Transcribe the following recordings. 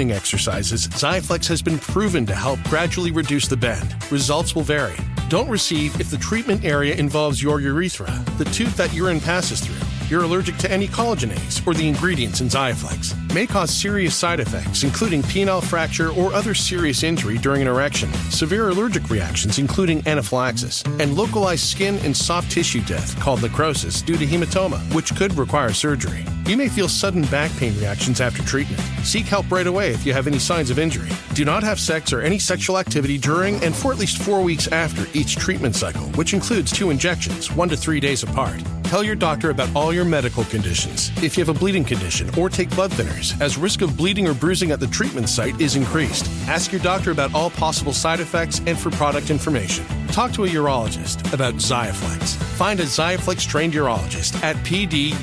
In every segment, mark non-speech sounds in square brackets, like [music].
exercises, Xiaflex has been proven to help gradually reduce the bend. Results will vary. Don't receive if the treatment area involves your urethra, the tube that urine passes through, you're allergic to any collagenase, or the ingredients in Xiaflex. May cause serious side effects, including penile fracture or other serious injury during an erection, severe allergic reactions, including anaphylaxis, and localized skin and soft tissue death called necrosis due to hematoma, which could require surgery. You may feel sudden back pain reactions after treatment. Seek help right away if you have any signs of injury. Do not have sex or any sexual activity during and for at least four weeks after each treatment cycle, which includes two injections, one to three days apart. Tell your doctor about all your medical conditions. If you have a bleeding condition or take blood thinners, as risk of bleeding or bruising at the treatment site is increased. Ask your doctor about all possible side effects and for product information. Talk to a urologist about Xiaflex. Find a Xiaflex trained urologist at pduro.com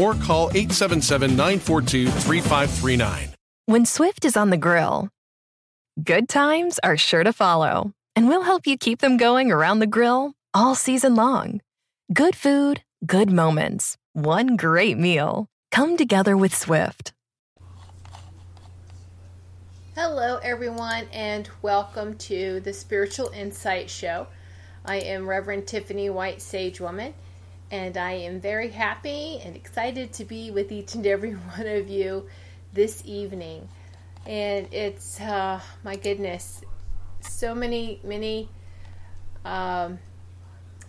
or call 877 942 3539. When Swift is on the grill, good times are sure to follow, and we'll help you keep them going around the grill all season long. Good food, good moments, one great meal. Come together with Swift. Hello, everyone, and welcome to the Spiritual Insight Show. I am Reverend Tiffany White Sage Woman, and I am very happy and excited to be with each and every [laughs] one of you this evening. And it's, uh, my goodness, so many, many um,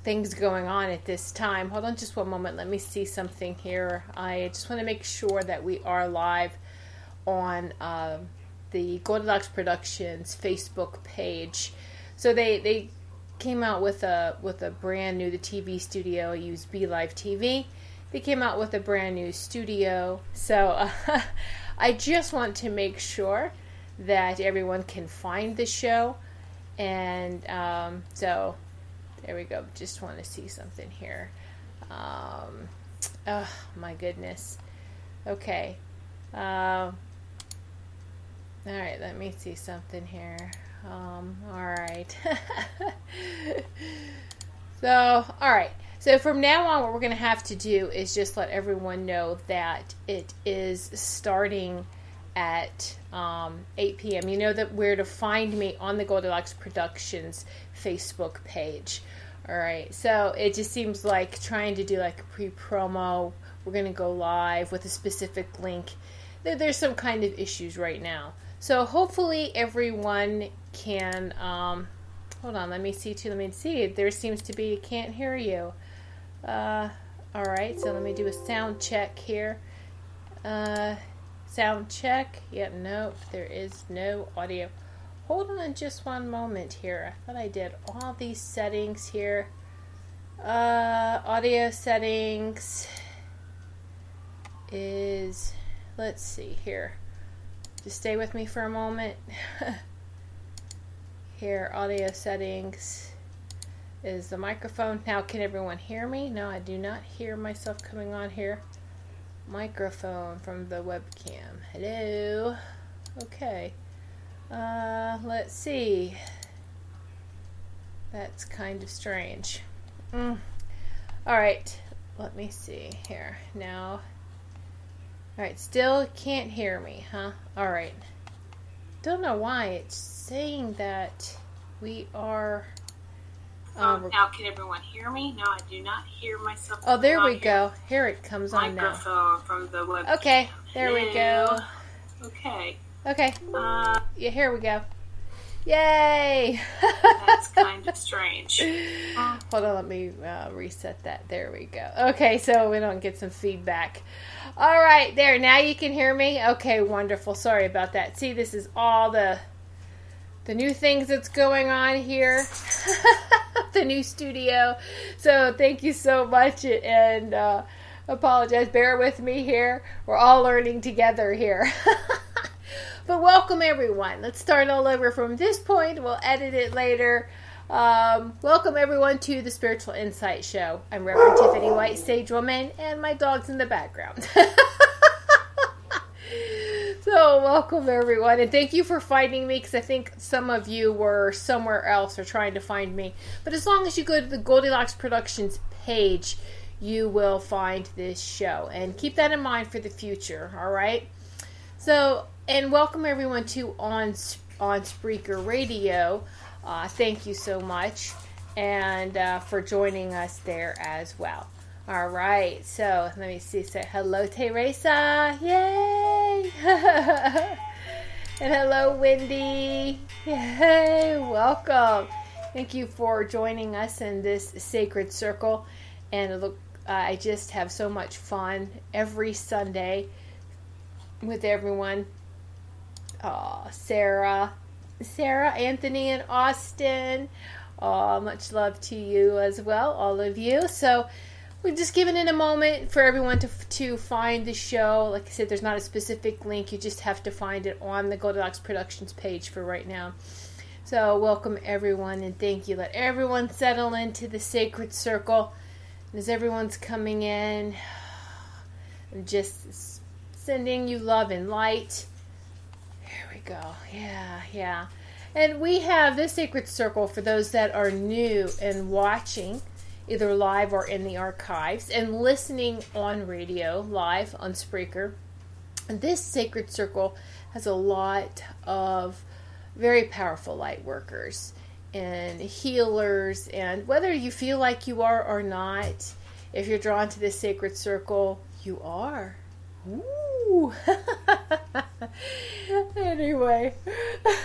things going on at this time. Hold on just one moment. Let me see something here. I just want to make sure that we are live on. Uh, the Goldilocks Productions Facebook page. So they they came out with a with a brand new the TV studio. I use BeLive TV. They came out with a brand new studio. So uh, [laughs] I just want to make sure that everyone can find the show. And um, so there we go. Just want to see something here. Um, oh my goodness. Okay. Uh, all right, let me see something here. Um, all right. [laughs] so, all right. So from now on, what we're going to have to do is just let everyone know that it is starting at um, 8 p.m. You know that where to find me on the Goldilocks Productions Facebook page. All right. So it just seems like trying to do like a pre-promo. We're going to go live with a specific link. There's some kind of issues right now. So hopefully everyone can. Um, hold on, let me see too. Let me see. There seems to be. Can't hear you. Uh, all right. So let me do a sound check here. Uh, sound check. Yep, nope, there is no audio. Hold on just one moment here. I thought I did all these settings here. Uh, audio settings is, let's see here. Just stay with me for a moment. [laughs] here, audio settings is the microphone. Now, can everyone hear me? No, I do not hear myself coming on here. Microphone from the webcam. Hello. Okay. Uh, let's see. That's kind of strange. Mm. All right. Let me see here. Now. All right. Still can't hear me, huh? All right. Don't know why it's saying that we are um, now, can everyone hear me? No, I do not hear myself. Oh, there we go. Here it comes on now. Microphone from the. Okay, there we go. Okay. Okay. Uh, yeah, here we go. Yay! that's [laughs] kind of strange. [laughs] Hold on, let me uh, reset that. There we go. Okay, so we don't get some feedback. All right, there. Now you can hear me. Okay, wonderful. Sorry about that. See, this is all the the new things that's going on here, [laughs] the new studio. So thank you so much and uh, apologize. Bear with me here. We're all learning together here. But welcome everyone. Let's start all over from this point. We'll edit it later. Um, welcome everyone to the Spiritual Insight Show. I'm Reverend Tiffany White, Sage Woman, and my dog's in the background. [laughs] So, welcome everyone, and thank you for finding me because I think some of you were somewhere else or trying to find me. But as long as you go to the Goldilocks Productions page, you will find this show. And keep that in mind for the future, all right? So, and welcome everyone to On, on Spreaker Radio. Uh, thank you so much, and uh, for joining us there as well. All right, so let me see. Say hello, Teresa. Yay! [laughs] and hello, Wendy. Yay! Welcome. Thank you for joining us in this sacred circle. And look, uh, I just have so much fun every Sunday with everyone. Oh, Sarah, Sarah, Anthony, and Austin. Oh, much love to you as well, all of you. So we've just given it a moment for everyone to to find the show. Like I said, there's not a specific link; you just have to find it on the Goldilocks Productions page for right now. So, welcome everyone, and thank you. Let everyone settle into the sacred circle. as everyone's coming in, [sighs] I'm just sending you love and light. We go. Yeah, yeah. And we have this sacred circle for those that are new and watching either live or in the archives, and listening on radio, live on Spreaker. This sacred circle has a lot of very powerful light workers and healers, and whether you feel like you are or not, if you're drawn to this sacred circle, you are. Ooh. [laughs] anyway,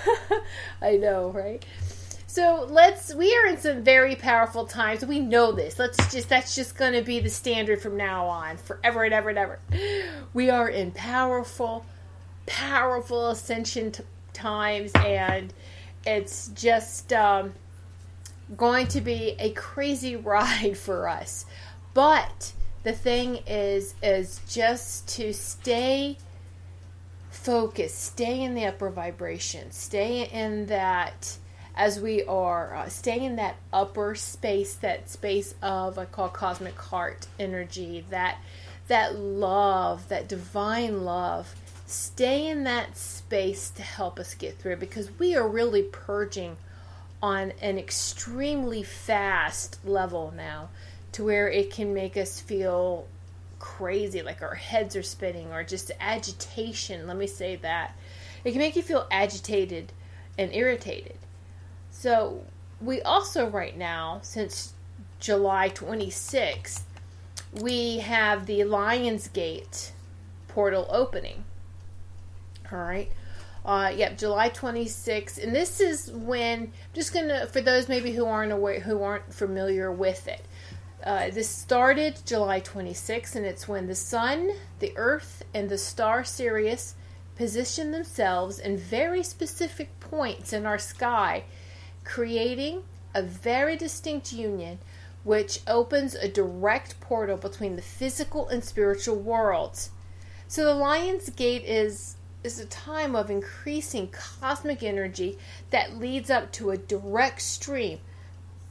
[laughs] I know, right? So let's we are in some very powerful times. We know this. Let's just that's just going to be the standard from now on, forever and ever and ever. We are in powerful, powerful ascension t- times, and it's just um, going to be a crazy [laughs] ride for us. But the thing is, is just to stay focused, stay in the upper vibration, stay in that as we are uh, staying in that upper space, that space of I call cosmic heart energy, that that love, that divine love, stay in that space to help us get through because we are really purging on an extremely fast level now to where it can make us feel crazy like our heads are spinning or just agitation let me say that it can make you feel agitated and irritated so we also right now, since July 26th, we have the Lionsgate portal opening. All right. Uh, yep, July 26th, and this is when just gonna for those maybe who aren't aware, who aren't familiar with it. Uh, this started July 26, and it's when the sun, the earth, and the star Sirius position themselves in very specific points in our sky, creating a very distinct union which opens a direct portal between the physical and spiritual worlds. So the Lion's Gate is is a time of increasing cosmic energy that leads up to a direct stream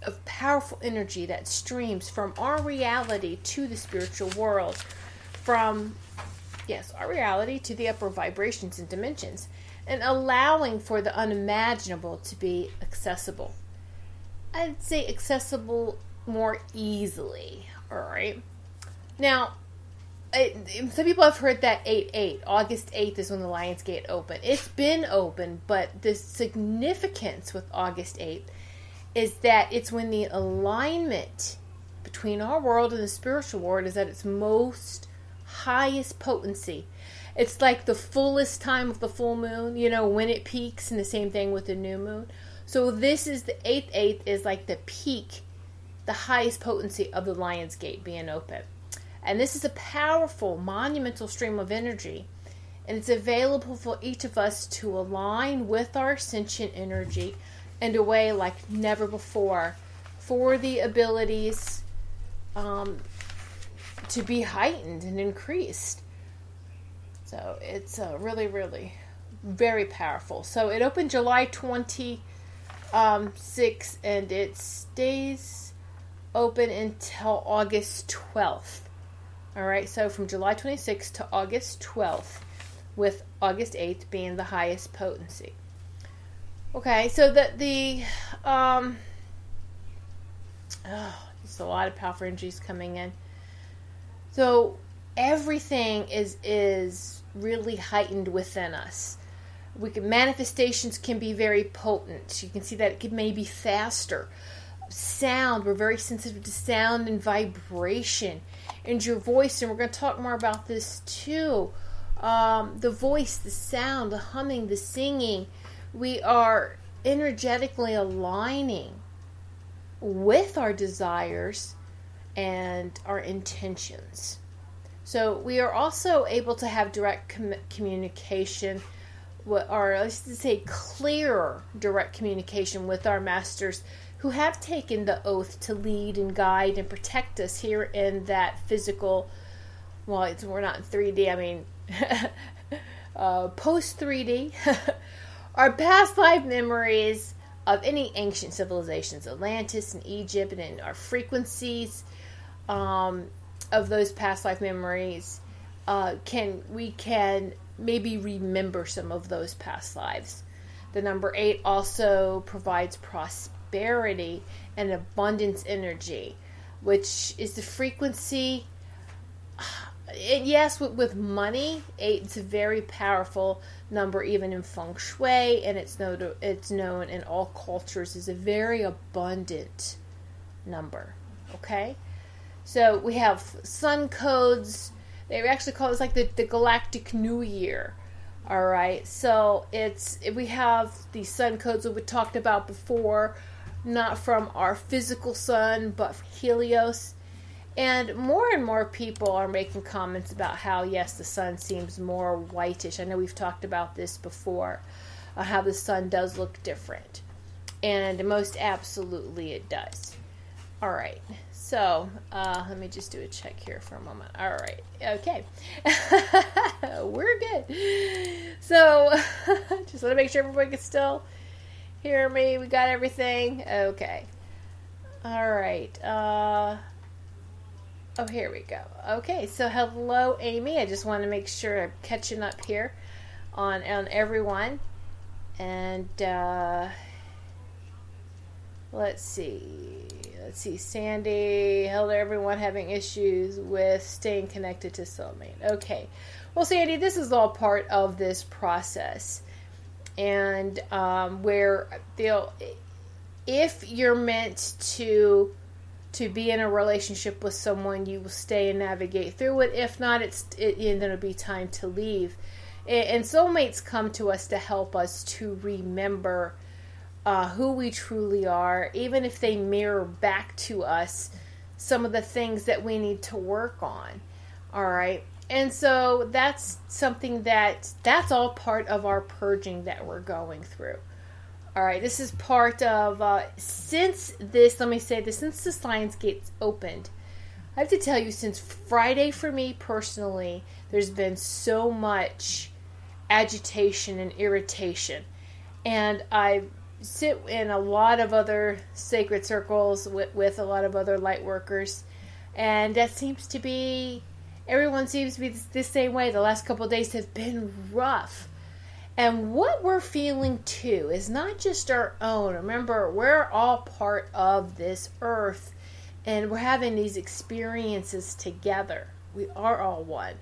of powerful energy that streams from our reality to the spiritual world, from yes, our reality to the upper vibrations and dimensions, and allowing for the unimaginable to be accessible. I'd say accessible more easily. All right. Now, some people have heard that 8 8. August 8th is when the Lions Gate opened. It's been open, but the significance with August 8th is that it's when the alignment between our world and the spiritual world is at its most highest potency. It's like the fullest time of the full moon, you know, when it peaks, and the same thing with the new moon. So this is the 8th 8th is like the peak, the highest potency of the Lion's Gate being open. And this is a powerful, monumental stream of energy. And it's available for each of us to align with our ascension energy in a way like never before for the abilities um, to be heightened and increased. So it's uh, really, really very powerful. So it opened July 26 um, and it stays open until August 12th. All right, so from July 26th to August 12th, with August 8th being the highest potency. Okay, so that the um, oh, there's a lot of powerful energies coming in. So everything is is really heightened within us. We can manifestations can be very potent. You can see that it can maybe faster. Sound, we're very sensitive to sound and vibration and your voice, and we're going to talk more about this too. Um, the voice, the sound, the humming, the singing, we are energetically aligning with our desires and our intentions. So we are also able to have direct com- communication, or let's say clearer direct communication with our masters who have taken the oath to lead and guide and protect us here in that physical. Well, we're not in 3D. I mean, [laughs] uh, post 3D. [laughs] our past life memories of any ancient civilizations, Atlantis and Egypt, and our frequencies um, of those past life memories. Uh, can we can maybe remember some of those past lives? The number eight also provides prosperity prosperity and abundance energy, which is the frequency. Yes, with, with money, eight's a very powerful number, even in feng shui, and it's known it's known in all cultures as a very abundant number. Okay, so we have sun codes. They actually call it like the, the galactic new year. All right, so it's we have the sun codes that we talked about before not from our physical sun, but Helios. And more and more people are making comments about how, yes, the sun seems more whitish. I know we've talked about this before, uh, how the sun does look different. And most absolutely it does. All right, so uh, let me just do a check here for a moment. All right, okay, [laughs] we're good. So [laughs] just want to make sure everybody can still hear me? We got everything? Okay. All right. Uh, oh, here we go. Okay, so hello, Amy. I just want to make sure I'm catching up here on, on everyone. And uh, let's see. Let's see. Sandy, hello, everyone having issues with staying connected to soulmate. Okay. Well, Sandy, this is all part of this process and um, where they'll if you're meant to to be in a relationship with someone you will stay and navigate through it if not it's it, then it'll be time to leave and, soulmates come to us to help us to remember uh, who we truly are even if they mirror back to us some of the things that we need to work on. All right. And so that's something that that's all part of our purging that we're going through. All right, this is part of uh, since this. Let me say this: since the Lion's Gates opened, I have to tell you, since Friday for me personally, there's been so much agitation and irritation, and I sit in a lot of other sacred circles with, with a lot of other light workers, and that seems to be everyone seems to be the same way. The last couple days have been rough. And what we're feeling too is not just our own. Remember, we're all part of this earth and we're having these experiences together. We are all one.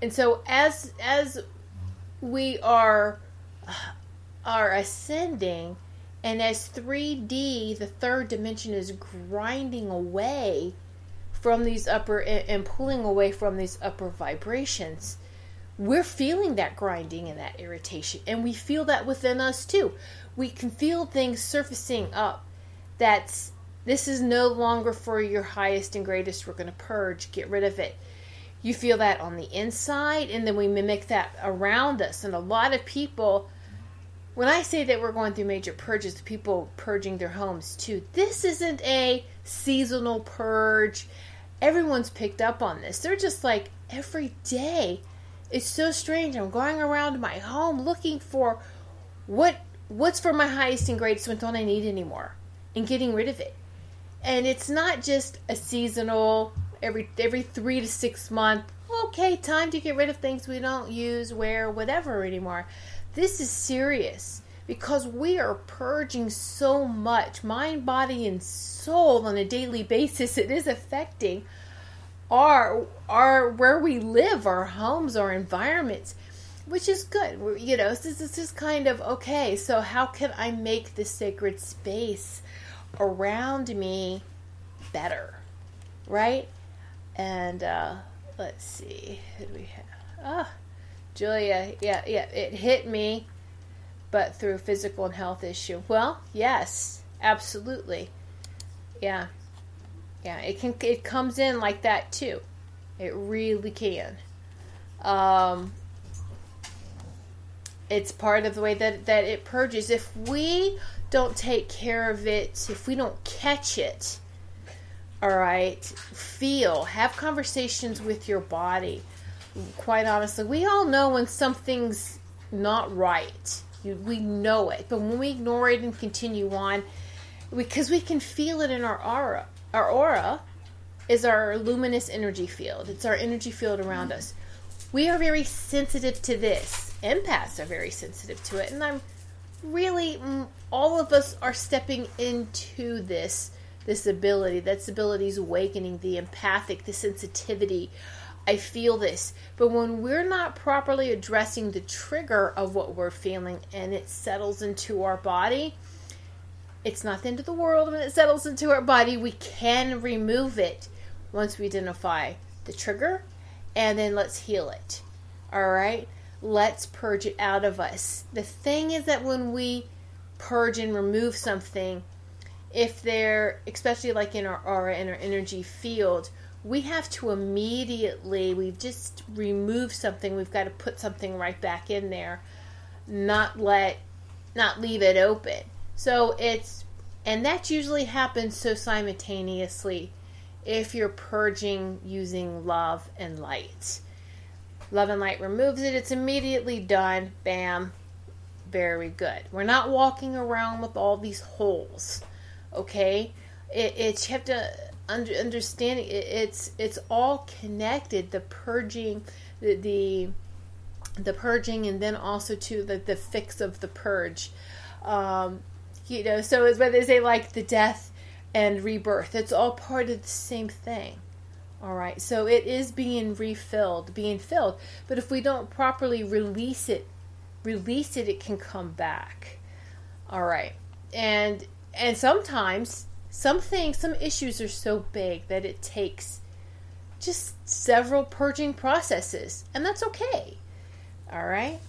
And so as as we are are ascending and as 3D, the third dimension is grinding away from these upper and pulling away from these upper vibrations, we're feeling that grinding and that irritation. And we feel that within us too. We can feel things surfacing up that's this is no longer for your highest and greatest. We're going to purge, get rid of it. You feel that on the inside, and then we mimic that around us. And a lot of people, when I say that we're going through major purges, people purging their homes too, this isn't a seasonal purge everyone's picked up on this. They're just like every day. It's so strange. I'm going around my home looking for what what's for my highest and greatest what don't I need anymore and getting rid of it. And it's not just a seasonal every every 3 to 6 month okay, time to get rid of things we don't use, wear, whatever anymore. This is serious because we are purging so much mind, body, and soul on a daily basis. It is affecting our our where we live, our homes, our environments, which is good. We're, you know, this is just kind of okay. So how can I make the sacred space around me better, right? And uh, let's see, who do we have? Ah, Julia. Yeah, yeah. It hit me but through physical and health issue. Well, yes, absolutely. Yeah. Yeah, it can it comes in like that too. It really can. Um it's part of the way that that it purges. If we don't take care of it, if we don't catch it, all right, feel, have conversations with your body. Quite honestly, we all know when something's not right we know it. But when we ignore it and continue on, because we can feel it in our aura. Our aura is our luminous energy field. It's our energy field around us. We are very sensitive to this. Empaths are very sensitive to it, and I'm really mm, all of us are stepping into this this ability. That ability is awakening the empathic, the sensitivity I feel this. But when we're not properly addressing the trigger of what we're feeling and it settles into our body, it's not the end of the world when it settles into our body. We can remove it once we identify the trigger and then let's heal it. All right? Let's purge it out of us. The thing is that when we purge and remove something, if they're, especially like in our aura, in our energy field, we have to immediately, we've just removed something, we've got to put something right back in there, not let, not leave it open. So it's, and that usually happens so simultaneously if you're purging using love and light. Love and light removes it, it's immediately done. Bam. Very good. We're not walking around with all these holes. Okay? It, it's you have to under, understanding it, it's it's all connected. The purging, the, the the purging, and then also to the the fix of the purge. Um, you know, so it's whether they say like the death and rebirth. It's all part of the same thing. All right, so it is being refilled, being filled. But if we don't properly release it, release it, it can come back. All right, and and sometimes some things, some issues are so big that it takes just several purging processes, and that's okay. All right?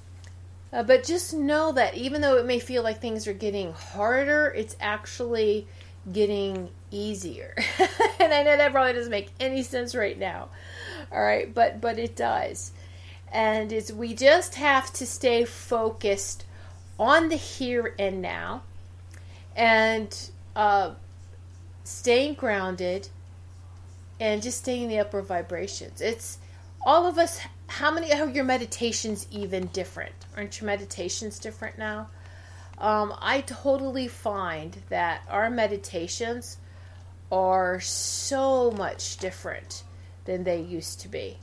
Uh, but just know that even though it may feel like things are getting harder, it's actually getting easier. [laughs] and I know that probably doesn't make any sense right now. All right, but but it does. And it's we just have to stay focused on the here and now and uh, staying grounded and just staying in the upper vibrations. It's all of us. How many are your meditations even different? Aren't your meditations different now? Um, I totally find that our meditations are so much different than they used to be,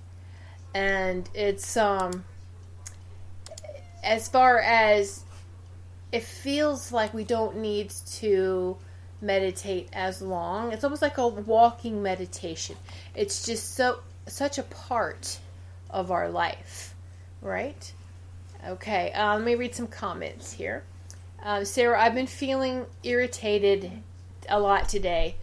and it's um as far as it feels like we don't need to meditate as long. It's almost like a walking meditation. It's just so such a part of our life, right? Okay, uh, let me read some comments here. Uh, Sarah, I've been feeling irritated a lot today.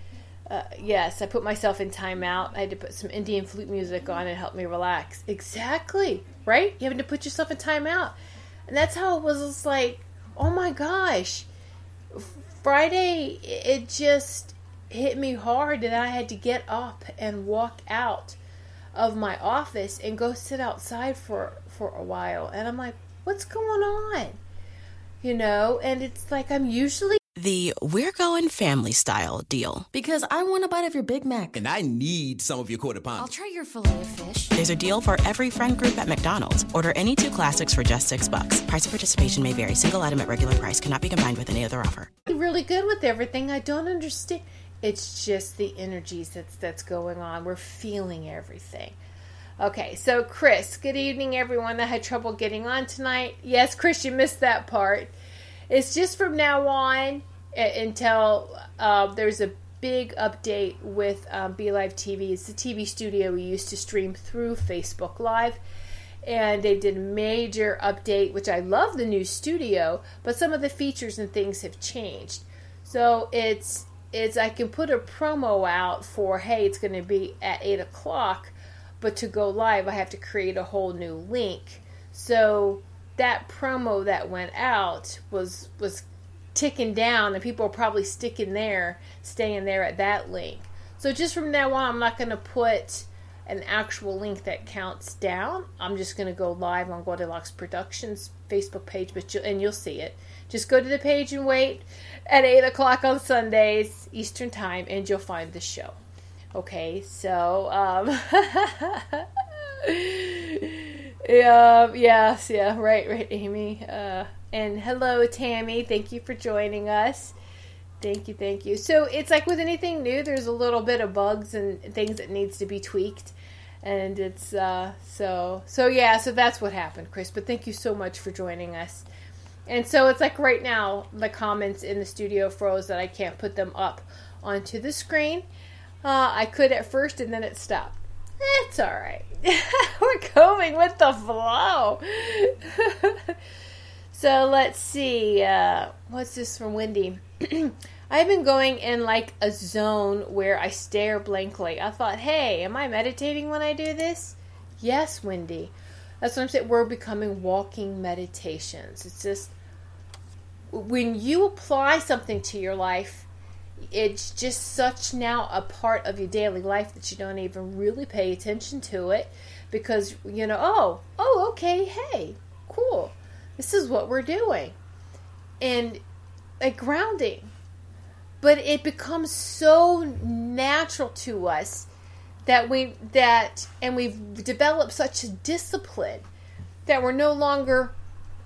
Uh, yes, I put myself in timeout. I had to put some Indian flute music on and help me relax. Exactly, right? You having to put yourself in timeout. And that's how it was. Like, oh my gosh. Friday, it just hit me hard that I had to get up and walk out of my office and go sit outside for for a while. And I'm like, what's going on? You know, and it's like I'm usually the We're Going Family Style deal. Because I want a bite of your Big Mac. And I need some of your quarter pound. I'll try your Filet-O-Fish. There's a deal for every friend group at McDonald's. Order any two classics for just six bucks. Price of participation may vary. Single item at regular price cannot be combined with any other offer. Really good with everything. I don't understand. It's just the energies that's that's going on. We're feeling everything. Okay, so Chris, good evening, everyone that had trouble getting on tonight. Yes, Chris, you missed that part. It's just from now on until uh, there's a big update with um, BeLive TV. It's the TV studio we used to stream through Facebook Live. And they did a major update, which I love the new studio, but some of the features and things have changed. So it's it's I can put a promo out for hey, it's going to be at eight o'clock, but to go live, I have to create a whole new link. So that promo that went out was was ticking down and people are probably sticking there staying there at that link. So just from now on i'm not going to put an actual link that counts down. I'm just going to go live on goldilocks productions facebook page but you, and you'll see it just go to the page and wait at 8 o'clock on sundays eastern time and you'll find the show okay so um Yeah, [laughs] yes, yeah, right, right, Amy. Uh, and hello, Tammy. Thank you for joining us. Thank you, thank you. So it's like with anything new, there's a little bit of bugs and things that needs to be tweaked, and it's uh, so so yeah. So that's what happened, Chris. But thank you so much for joining us. And so it's like right now, the comments in the studio froze that I can't put them up onto the screen. Uh, I could at first, and then it stopped. It's all right. [laughs] We're going with the flow. [laughs] so let's see. Uh, what's this from Wendy? [clears throat] I've been going in like a zone where I stare blankly. I thought, hey, am I meditating when I do this? Yes, Wendy. That's what I'm saying. We're becoming walking meditations. It's just when you apply something to your life, it's just such now a part of your daily life that you don't even really pay attention to it because you know oh oh okay hey cool. This is what we're doing. And like grounding. But it becomes so natural to us that we that and we've developed such a discipline that we're no longer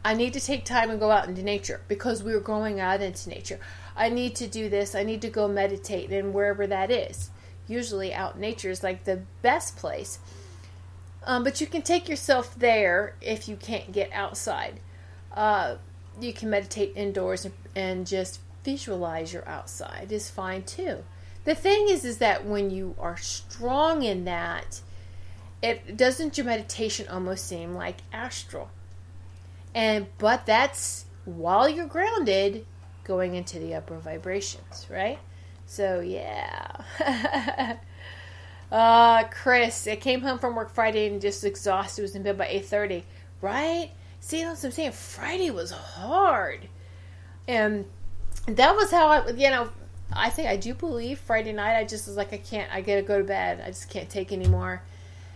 I need to take time and go out into nature because we're going out into nature. I need to do this. I need to go meditate and wherever that is. Usually out in nature is like the best place. Um, but you can take yourself there if you can't get outside. Uh, you can meditate indoors and, and just visualize your outside is fine too. The thing is, is that when you are strong in that, it doesn't your meditation almost seem like astral. And but that's while you're grounded, going into the upper vibrations, right? So yeah. [laughs] uh Chris, I came home from work Friday and just exhausted, was in bed by eight thirty. Right? See that's what I'm saying? Friday was hard. And that was how I you know, I think I do believe Friday night. I just was like, I can't. I gotta go to bed. I just can't take anymore.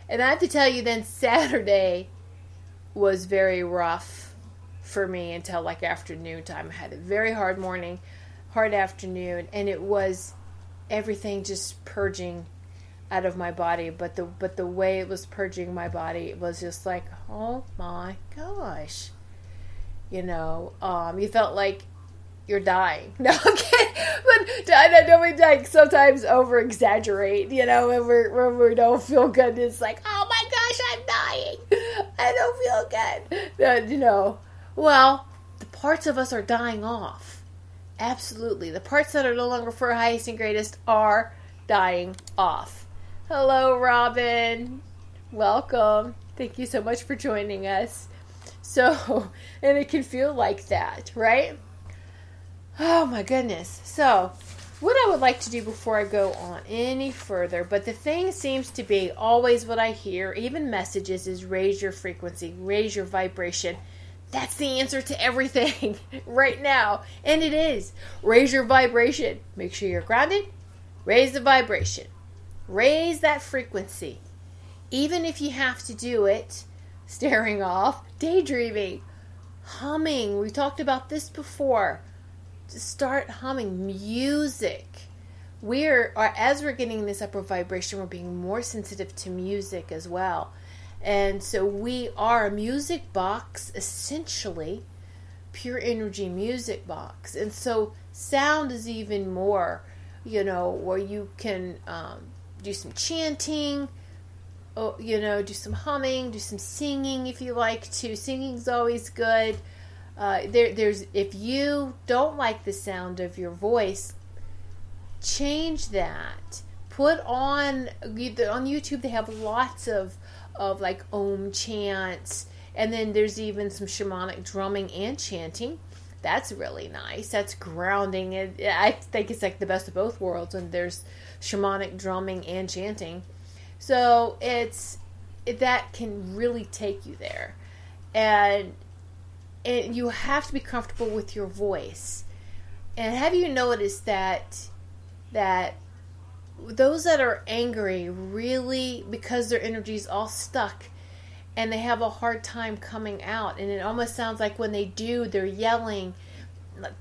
And I have to tell you, then Saturday was very rough for me until like afternoon time. I had a very hard morning, hard afternoon, and it was everything just purging out of my body. But the but the way it was purging my body it was just like, oh my gosh, you know, um, you felt like you're dying. [laughs] No, okay, but I know we like sometimes over exaggerate, you know, when we when we don't feel good. It's like, oh my gosh, I'm dying. [laughs] I don't feel good. Uh, you know, well, the parts of us are dying off. Absolutely, the parts that are no longer for highest and greatest are dying off. Hello, Robin. Welcome. Thank you so much for joining us. So, [laughs] and it can feel like that, right? Oh my goodness. So, what I would like to do before I go on any further, but the thing seems to be always what I hear, even messages, is raise your frequency, raise your vibration. That's the answer to everything [laughs] right now. And it is. Raise your vibration. Make sure you're grounded. Raise the vibration. Raise that frequency. Even if you have to do it staring off, daydreaming, humming. We talked about this before start humming music. We're uh, as we're getting this upper vibration, we're being more sensitive to music as well. And so we are a music box essentially, pure energy music box. And so sound is even more, you know, where you can um, do some chanting, oh, you know, do some humming, do some singing if you like to. Singing's always good. Uh, there, there's if you don't like the sound of your voice, change that. Put on on YouTube. They have lots of of like om chants, and then there's even some shamanic drumming and chanting. That's really nice. That's grounding. It, I think it's like the best of both worlds. And there's shamanic drumming and chanting, so it's that can really take you there. And and you have to be comfortable with your voice. And have you noticed that that those that are angry really because their energy is all stuck and they have a hard time coming out and it almost sounds like when they do they're yelling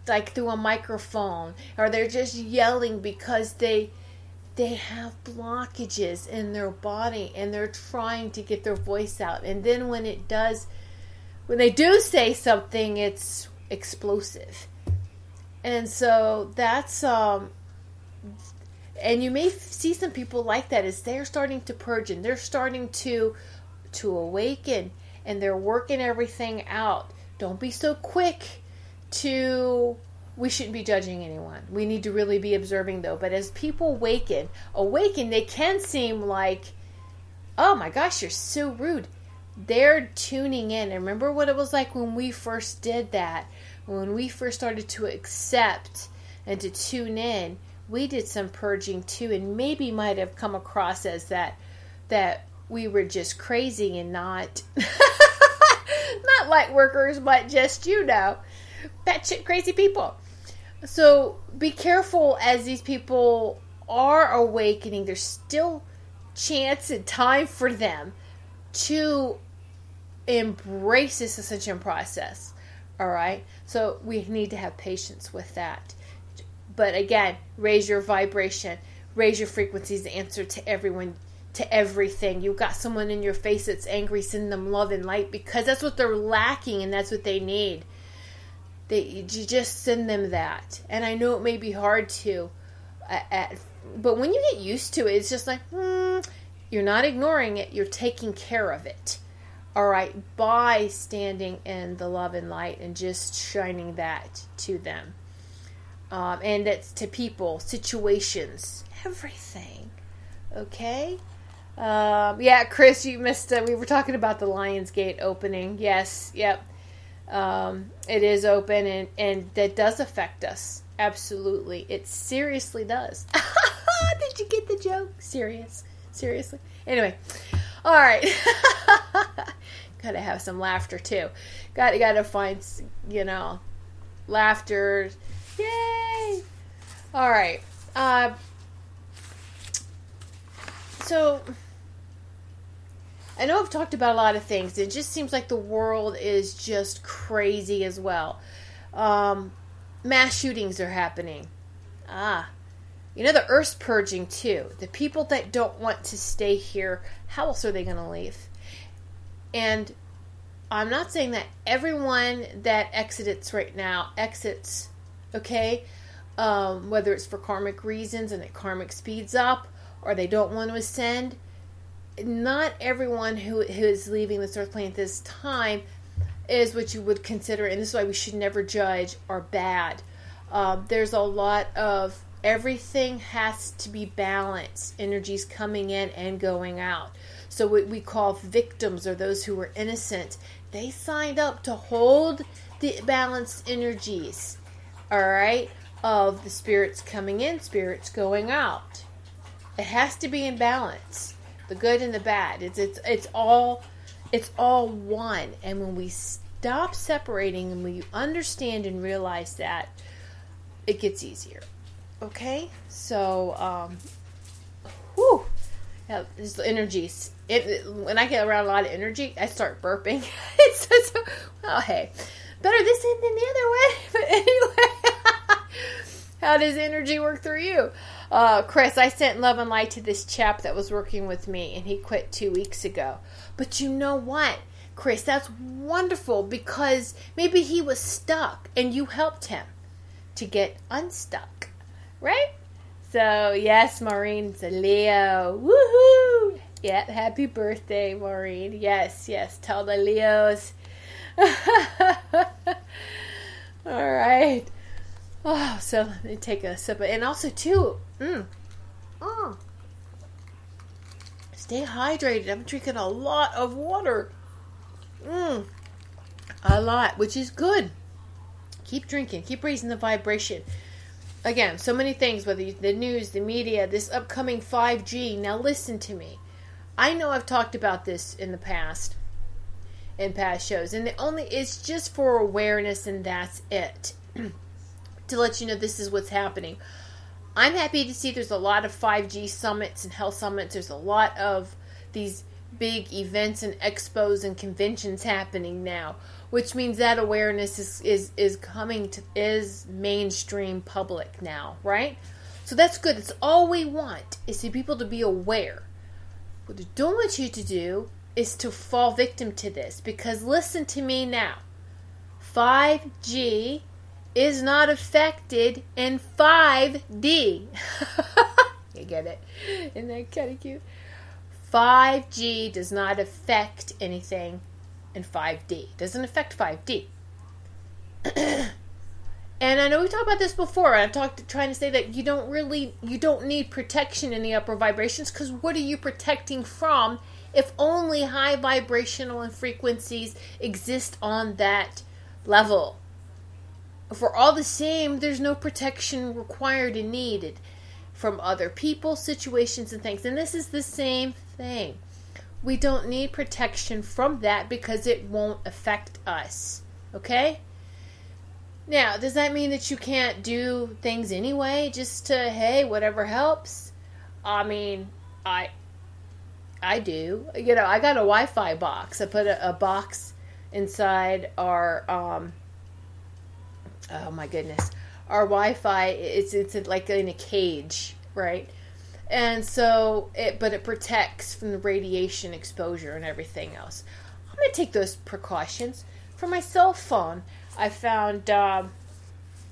like through a microphone or they're just yelling because they they have blockages in their body and they're trying to get their voice out and then when it does when they do say something, it's explosive. And so that's um and you may see some people like that as they're starting to purge and they're starting to to awaken and they're working everything out. Don't be so quick to we shouldn't be judging anyone. We need to really be observing though. But as people awaken, awaken, they can seem like, oh my gosh, you're so rude they're tuning in. And remember what it was like when we first did that? When we first started to accept and to tune in, we did some purging too, and maybe might have come across as that that we were just crazy and not [laughs] not light workers, but just you know, batshit crazy people. So be careful as these people are awakening. There's still chance and time for them to embrace this ascension process. All right. So we need to have patience with that. But again, raise your vibration, raise your frequencies, answer to everyone, to everything. You've got someone in your face that's angry, send them love and light because that's what they're lacking and that's what they need. They, you just send them that. And I know it may be hard to, at, but when you get used to it, it's just like, hmm, you're not ignoring it, you're taking care of it all right, by standing in the love and light and just shining that to them. Um, and it's to people, situations, everything. Okay? Um, yeah, Chris, you missed it. We were talking about the Lions Gate opening. Yes, yep. Um, it is open and, and that does affect us. Absolutely. It seriously does. [laughs] Did you get the joke? Serious. Seriously. Anyway. All right. [laughs] gotta have some laughter too. Gotta gotta find you know laughter. Yay! All right. Uh, so I know I've talked about a lot of things. It just seems like the world is just crazy as well. Um, mass shootings are happening. Ah, you know the Earth's purging too. The people that don't want to stay here, how else are they going to leave? And I'm not saying that everyone that exits right now exits, okay? Um, whether it's for karmic reasons and that karmic speeds up or they don't want to ascend. Not everyone who, who is leaving this earth plane at this time is what you would consider, and this is why we should never judge, are bad. Um, there's a lot of everything has to be balanced, energies coming in and going out. So, what we call victims or those who were innocent, they signed up to hold the balanced energies, all right, of the spirits coming in, spirits going out. It has to be in balance, the good and the bad. It's it's it's all it's all one. And when we stop separating and we understand and realize that, it gets easier. Okay, so um, whew, yeah, this energies. It, when I get around a lot of energy, I start burping. [laughs] it's so, well, hey, better this end than the other way. [laughs] But anyway, [laughs] how does energy work through you? Uh, Chris, I sent love and light to this chap that was working with me, and he quit two weeks ago. But you know what, Chris? That's wonderful because maybe he was stuck and you helped him to get unstuck, right? So, yes, Maureen's a Leo. Woohoo! Yeah, happy birthday, Maureen. Yes, yes, tell the Leos. [laughs] All right. Oh, so let me take a sip. And also, too, mm, mm, stay hydrated. I'm drinking a lot of water. Mm, a lot, which is good. Keep drinking. Keep raising the vibration. Again, so many things, whether the news, the media, this upcoming 5G. Now, listen to me. I know I've talked about this in the past, in past shows, and the only it's just for awareness, and that's it. [clears throat] to let you know this is what's happening. I'm happy to see there's a lot of 5G summits and health summits. There's a lot of these big events and expos and conventions happening now, which means that awareness is is, is coming to is mainstream public now, right? So that's good. It's all we want is for people to be aware. What I don't want you to do is to fall victim to this because listen to me now. 5G is not affected in 5D. [laughs] you get it? Isn't that kind of cute? 5G does not affect anything in 5D. Doesn't affect 5D. [clears throat] and I know we talked about this before. I've talked trying to say that you don't really you don't need protection in the upper vibrations because what are you protecting from if only high vibrational and frequencies exist on that level? For all the same, there's no protection required and needed from other people, situations, and things. And this is the same thing. We don't need protection from that because it won't affect us. Okay? Now, does that mean that you can't do things anyway just to hey, whatever helps? I mean, I I do. You know, I got a Wi-Fi box. I put a, a box inside our um oh my goodness. Our Wi-Fi it's it's like in a cage, right? and so it but it protects from the radiation exposure and everything else i'm to take those precautions for my cell phone i found um,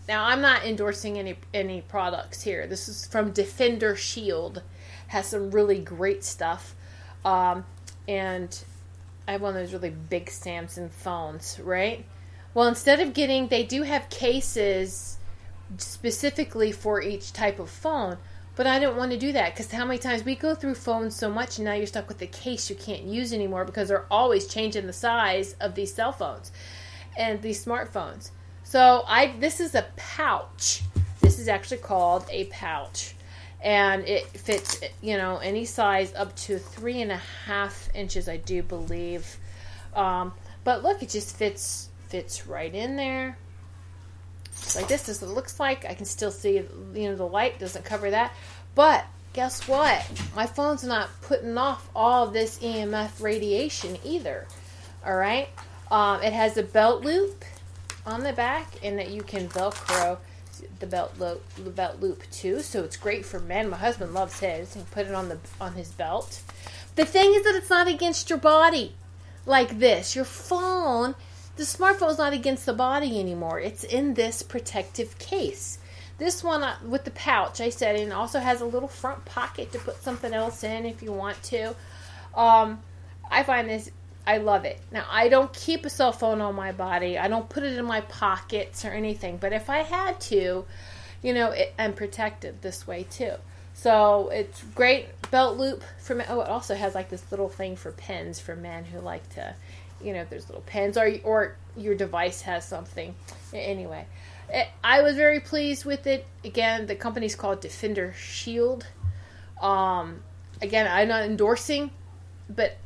now i'm not endorsing any any products here this is from defender shield has some really great stuff um, and i have one of those really big samsung phones right well instead of getting they do have cases specifically for each type of phone but I don't want to do that because how many times we go through phones so much and now you're stuck with the case you can't use anymore because they're always changing the size of these cell phones and these smartphones. So I this is a pouch. This is actually called a pouch. And it fits, you know, any size up to three and a half inches, I do believe. Um, but look, it just fits fits right in there. like this is what it looks like. I can still see, you know, the light doesn't cover that. But guess what? My phone's not putting off all this EMF radiation either. All right. Um, it has a belt loop on the back, and that you can Velcro the belt loop, belt loop too. So it's great for men. My husband loves his. He put it on the on his belt. The thing is that it's not against your body like this. Your phone, the smartphone is not against the body anymore. It's in this protective case. This one uh, with the pouch, I said, and also has a little front pocket to put something else in if you want to. Um, I find this, I love it. Now, I don't keep a cell phone on my body, I don't put it in my pockets or anything, but if I had to, you know, it, I'm protected this way too. So it's great belt loop for men. Oh, it also has like this little thing for pens for men who like to, you know, if there's little pens or or your device has something. Anyway, it, I was very pleased with it. Again, the company's called Defender Shield. Um, again, I'm not endorsing, but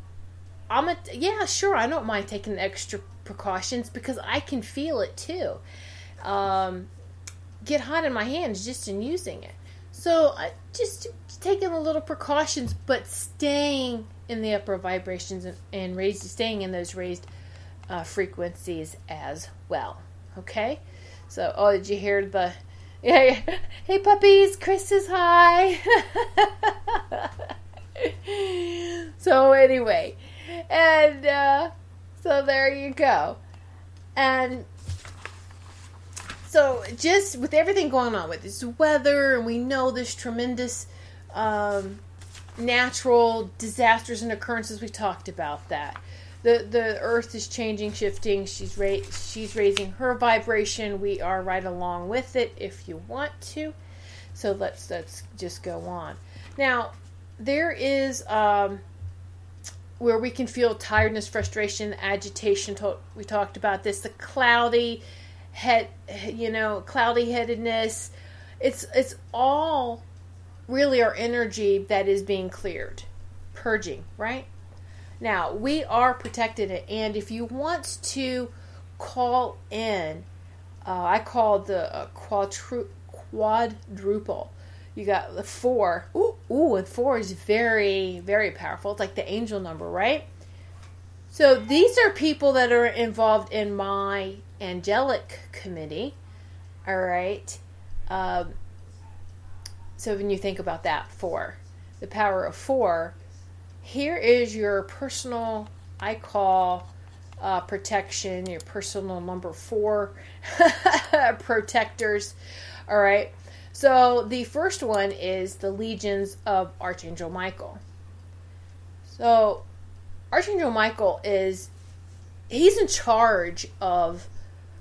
I'm a yeah, sure. I don't mind taking extra precautions because I can feel it too. Um, get hot in my hands just in using it. So just taking a little precautions, but staying in the upper vibrations and, and raised, staying in those raised uh, frequencies as well. Okay. So, oh, did you hear the? [laughs] Yeah, yeah. Hey, puppies! Chris is high. [laughs] so anyway, and uh, so there you go, and so just with everything going on with this weather, and we know this tremendous um, natural disasters and occurrences. We talked about that. The the Earth is changing, shifting. She's ra- she's raising her vibration. We are right along with it. If you want to, so let's let's just go on. Now there is um, where we can feel tiredness, frustration, agitation. We talked about this. The cloudy head, you know, cloudy headedness. It's it's all really our energy that is being cleared, purging, right? Now, we are protected, and if you want to call in, uh, I call the uh, quadru- quadruple. You got the four. Ooh, ooh, four is very, very powerful. It's like the angel number, right? So these are people that are involved in my angelic committee. All right. Um, so when you think about that, four, the power of four, here is your personal, I call uh, protection, your personal number four [laughs] protectors. All right. So the first one is the legions of Archangel Michael. So Archangel Michael is he's in charge of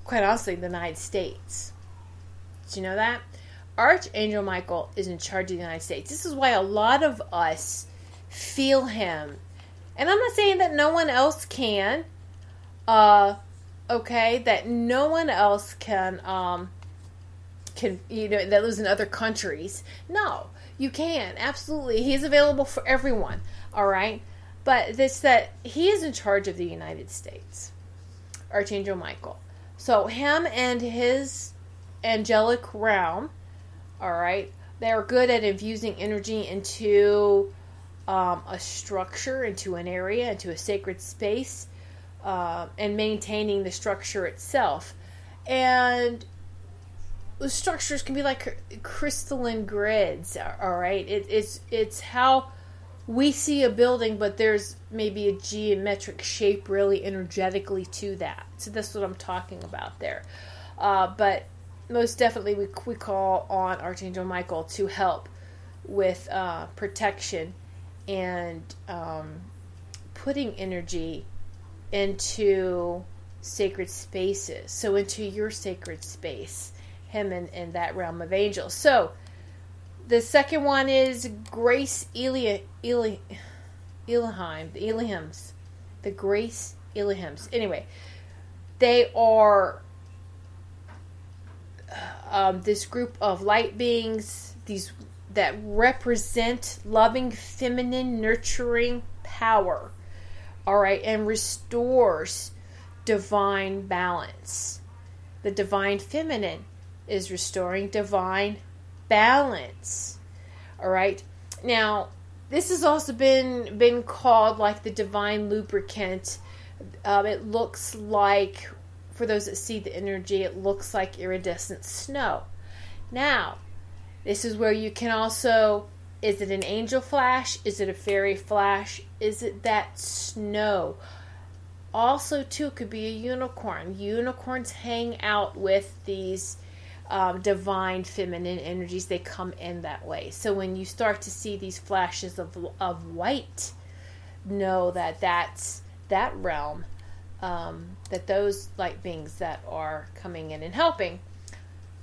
quite honestly, the United States. Did you know that? Archangel Michael is in charge of the United States. This is why a lot of us feel him. And I'm not saying that no one else can. Uh okay, that no one else can um can you know that lives in other countries. No, you can. Absolutely. He's available for everyone. All right? But this that he is in charge of the United States. Archangel Michael. So him and his angelic realm, all right, they are good at infusing energy into um, a structure, into an area, into a sacred space, uh, and maintaining the structure itself. And the structures can be like crystalline grids. All right, it, it's it's how we see a building, but there's maybe a geometric shape really energetically to that. So that's what I'm talking about there. Uh, but most definitely, we, we call on Archangel Michael to help with uh, protection and um, putting energy into sacred spaces. So, into your sacred space, him in, in that realm of angels. So, the second one is Grace Eli, Eli, Elohim, the Elohims, the Grace Elohims. Anyway, they are um, this group of light beings, these that represent loving, feminine, nurturing power. All right, and restores divine balance. The divine feminine is restoring divine balance. All right. Now, this has also been been called like the divine lubricant. Um, it looks like, for those that see the energy, it looks like iridescent snow. Now, this is where you can also is it an angel flash? Is it a fairy flash? Is it that snow? Also, too, could be a unicorn. Unicorns hang out with these um, divine feminine energies. They come in that way. So when you start to see these flashes of of white, know that that's that realm. Um, that those light beings that are coming in and helping.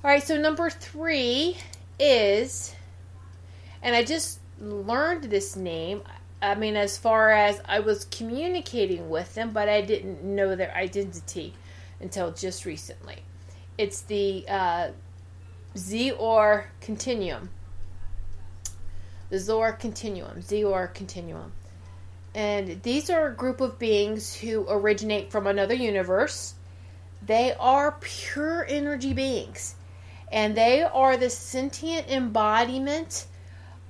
All right. So number three is, and I just learned this name. I mean, as far as I was communicating with them, but I didn't know their identity until just recently. It's the uh, Zor Continuum. The Zor Continuum. Zor Continuum. And these are a group of beings who originate from another universe. They are pure energy beings and they are the sentient embodiment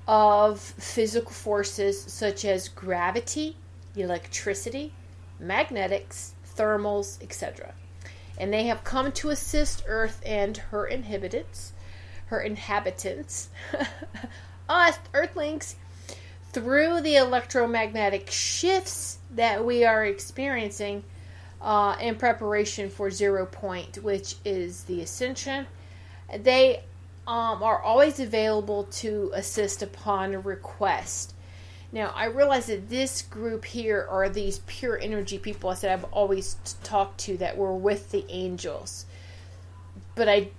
of physical forces such as gravity, electricity, magnetics, thermals, etc. And they have come to assist Earth and her inhabitants, her inhabitants, [laughs] us Earthlings, through the electromagnetic shifts that we are experiencing uh, in preparation for zero point, which is the ascension they um, are always available to assist upon request. Now, I realize that this group here are these pure energy people I said I've always talked to that were with the angels. But I,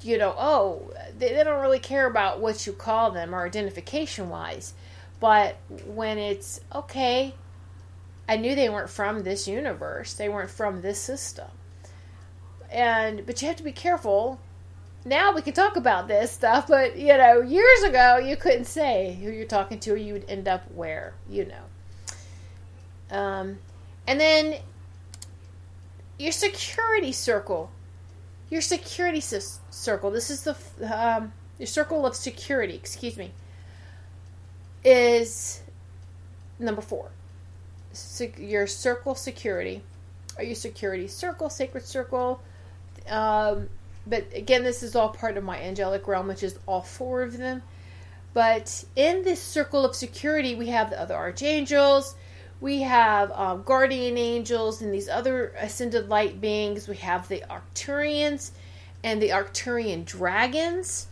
you know, oh, they, they don't really care about what you call them or identification wise. But when it's, okay, I knew they weren't from this universe, they weren't from this system. And, but you have to be careful now we can talk about this stuff, but you know, years ago you couldn't say who you're talking to, or you would end up where, you know. Um, and then your security circle, your security circle. This is the um, your circle of security. Excuse me. Is number four. Se- your circle security, or your security circle, sacred circle. Um, but again, this is all part of my angelic realm, which is all four of them. But in this circle of security, we have the other archangels, we have um, guardian angels, and these other ascended light beings. We have the Arcturians and the Arcturian dragons.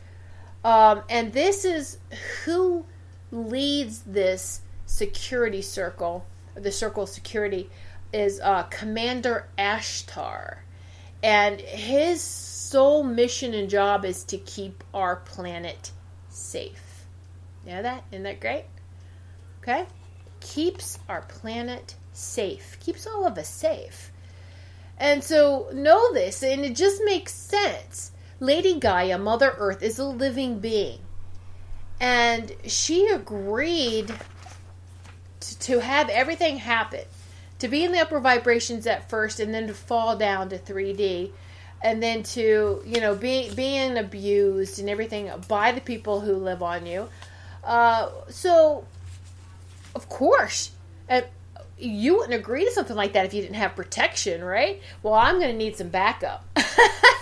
Um, and this is who leads this security circle, the circle of security, is uh, Commander Ashtar. And his sole mission and job is to keep our planet safe. You know that? Isn't that great? Okay? Keeps our planet safe, keeps all of us safe. And so know this, and it just makes sense. Lady Gaia, Mother Earth, is a living being. And she agreed to, to have everything happen, to be in the upper vibrations at first, and then to fall down to 3D and then to you know being being abused and everything by the people who live on you. Uh, so, of course, you wouldn't agree to something like that if you didn't have protection, right? Well, I'm going to need some backup,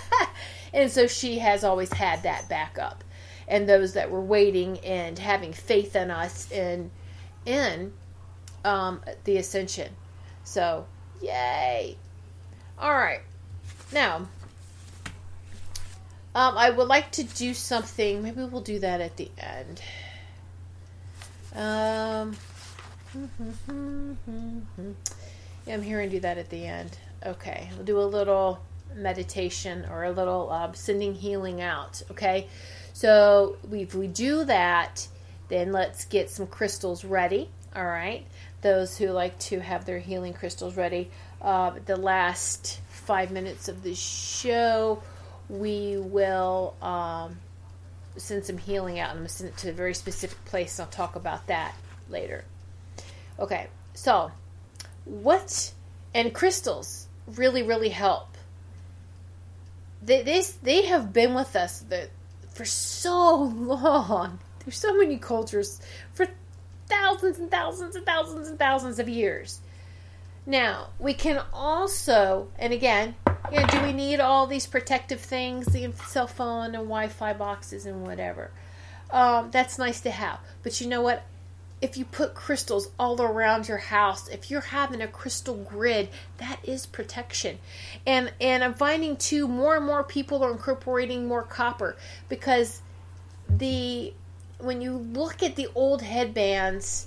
[laughs] and so she has always had that backup, and those that were waiting and having faith in us in in um, the ascension. So, yay! All right, now um, I would like to do something. Maybe we'll do that at the end. Um, [laughs] yeah, I'm here and do that at the end. Okay, we'll do a little meditation or a little uh, sending healing out. Okay, so if we do that, then let's get some crystals ready. All right, those who like to have their healing crystals ready. Uh, the last five minutes of the show we will um, send some healing out. I'm going to send it to a very specific place, and I'll talk about that later. Okay, so what and crystals really, really help they, they, they have been with us for so long. There's so many cultures for thousands and thousands and thousands and thousands of years. Now, we can also, and again, know, do we need all these protective things, the cell phone and Wi Fi boxes and whatever? Um, that's nice to have. But you know what? If you put crystals all around your house, if you're having a crystal grid, that is protection. And and I'm finding too more and more people are incorporating more copper because the when you look at the old headbands,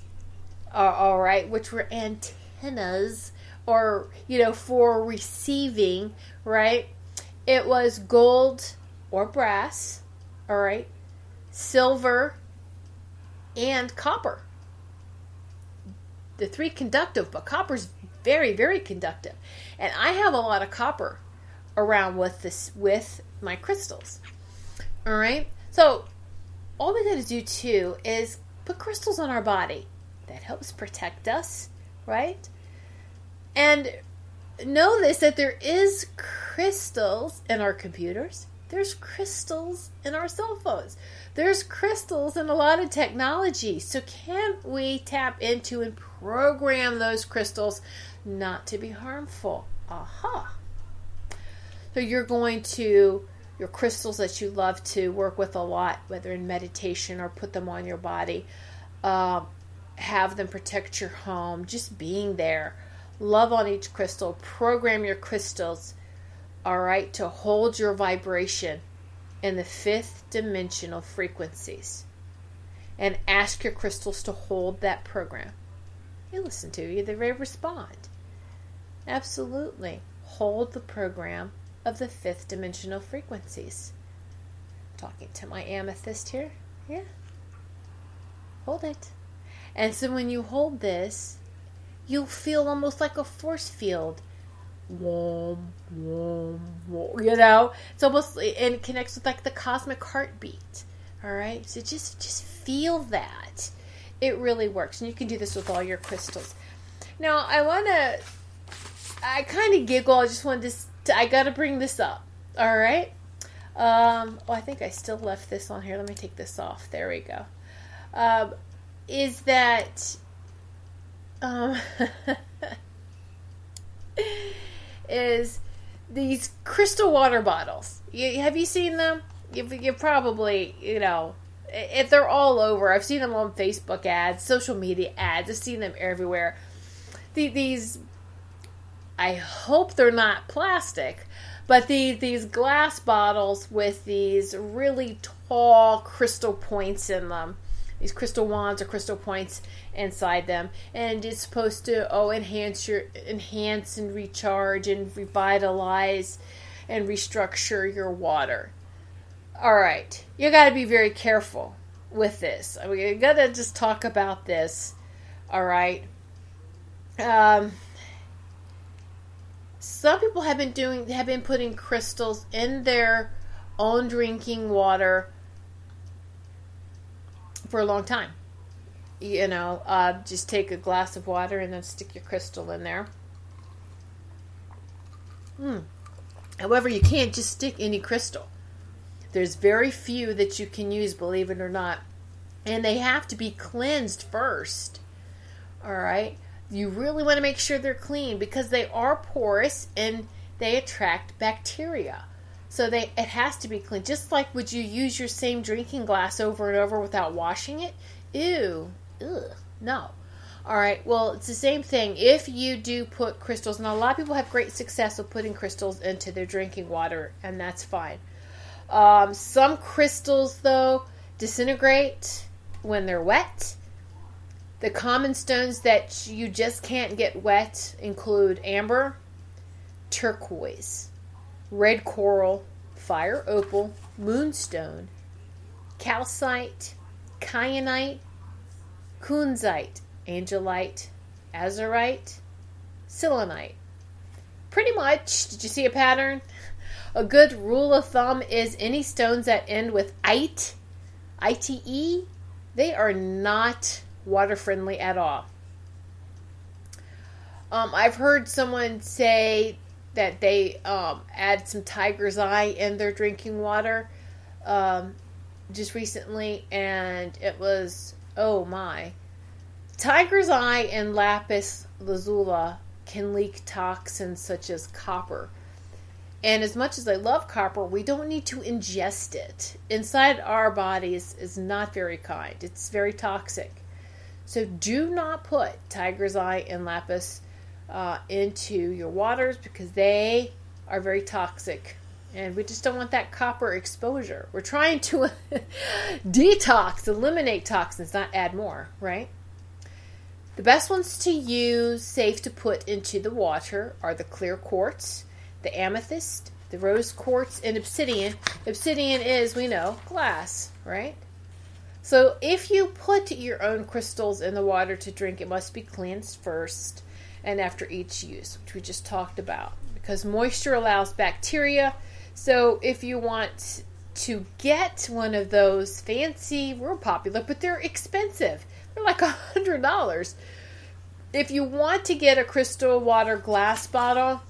uh, all right, which were antennas or you know for receiving, right? It was gold or brass, all right, silver, and copper. The three conductive, but copper's very, very conductive. And I have a lot of copper around with this with my crystals. All right. So all we got to do too is put crystals on our body. That helps protect us, right? And know this that there is crystals in our computers. There's crystals in our cell phones. There's crystals in a lot of technology. So can't we tap into and program those crystals not to be harmful? Aha. So you're going to your crystals that you love to work with a lot, whether in meditation or put them on your body. Uh, have them protect your home, just being there. Love on each crystal. Program your crystals, all right, to hold your vibration in the fifth dimensional frequencies. And ask your crystals to hold that program. They listen to you, they respond. Absolutely. Hold the program of the fifth dimensional frequencies. Talking to my amethyst here. Yeah. Hold it. And so when you hold this, you'll feel almost like a force field. You know? It's almost, and it connects with like the cosmic heartbeat. All right? So just, just feel that. It really works. And you can do this with all your crystals. Now, I want to, I kind of giggle. I just wanted to I got to bring this up. All right. Um, oh, I think I still left this on here. Let me take this off. There we go. Um, is that um, [laughs] is these crystal water bottles? You, have you seen them? You, you probably you know if they're all over. I've seen them on Facebook ads, social media ads. I've seen them everywhere. The, these I hope they're not plastic, but these these glass bottles with these really tall crystal points in them. These crystal wands or crystal points inside them, and it's supposed to oh enhance your enhance and recharge and revitalize and restructure your water. All right, you got to be very careful with this. I mean, you got to just talk about this. All right. Um, some people have been doing have been putting crystals in their own drinking water for a long time. You know, uh, just take a glass of water and then stick your crystal in there. Hmm. However, you can't just stick any crystal. There's very few that you can use, believe it or not. And they have to be cleansed first. All right you really want to make sure they're clean because they are porous and they attract bacteria. So they it has to be clean. Just like would you use your same drinking glass over and over without washing it? Ew. Ugh. No. All right. Well, it's the same thing. If you do put crystals, and a lot of people have great success with putting crystals into their drinking water, and that's fine. Um, some crystals, though, disintegrate when they're wet the common stones that you just can't get wet include amber, turquoise, red coral, fire opal, moonstone, calcite, kyanite, kunzite, angelite, azurite, selenite. Pretty much, did you see a pattern? A good rule of thumb is any stones that end with ite, ite, they are not water friendly at all. Um, I've heard someone say that they um, add some tiger's eye in their drinking water um, just recently, and it was oh my. Tiger's eye and lapis lazuli can leak toxins such as copper. And as much as I love copper, we don't need to ingest it. Inside our bodies is not very kind. It's very toxic. So do not put tiger's eye and lapis uh, into your waters because they are very toxic. And we just don't want that copper exposure. We're trying to [laughs] detox, eliminate toxins, not add more, right? The best ones to use, safe to put into the water, are the clear quartz, the amethyst, the rose quartz, and obsidian. Obsidian is, we know, glass, right? So if you put your own crystals in the water to drink, it must be cleansed first and after each use, which we just talked about, because moisture allows bacteria. So if you want to get one of those fancy, real popular, but they're expensive. They're like [laughs] a hundred dollars. If you want to get a crystal water glass bottle,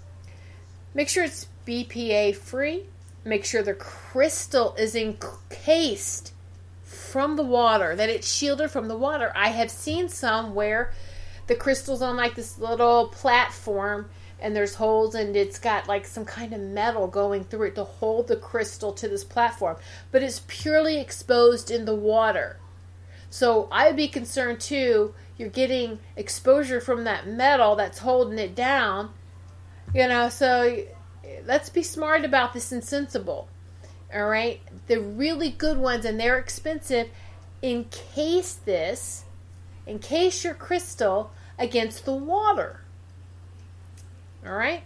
make sure it's BPA free. Make sure the crystal is encased from the water, that it's shielded from the water. I have seen some where the crystal's on like this little platform and there's holes and it's got like some kind of metal going through it to hold the crystal to this platform, but it's purely exposed in the water. So I would be concerned too. You're getting exposure from that metal that's holding it down. You know, so let's be smart about this insensible. All right, the really good ones and they're expensive. Encase this, encase your crystal against the water. All right,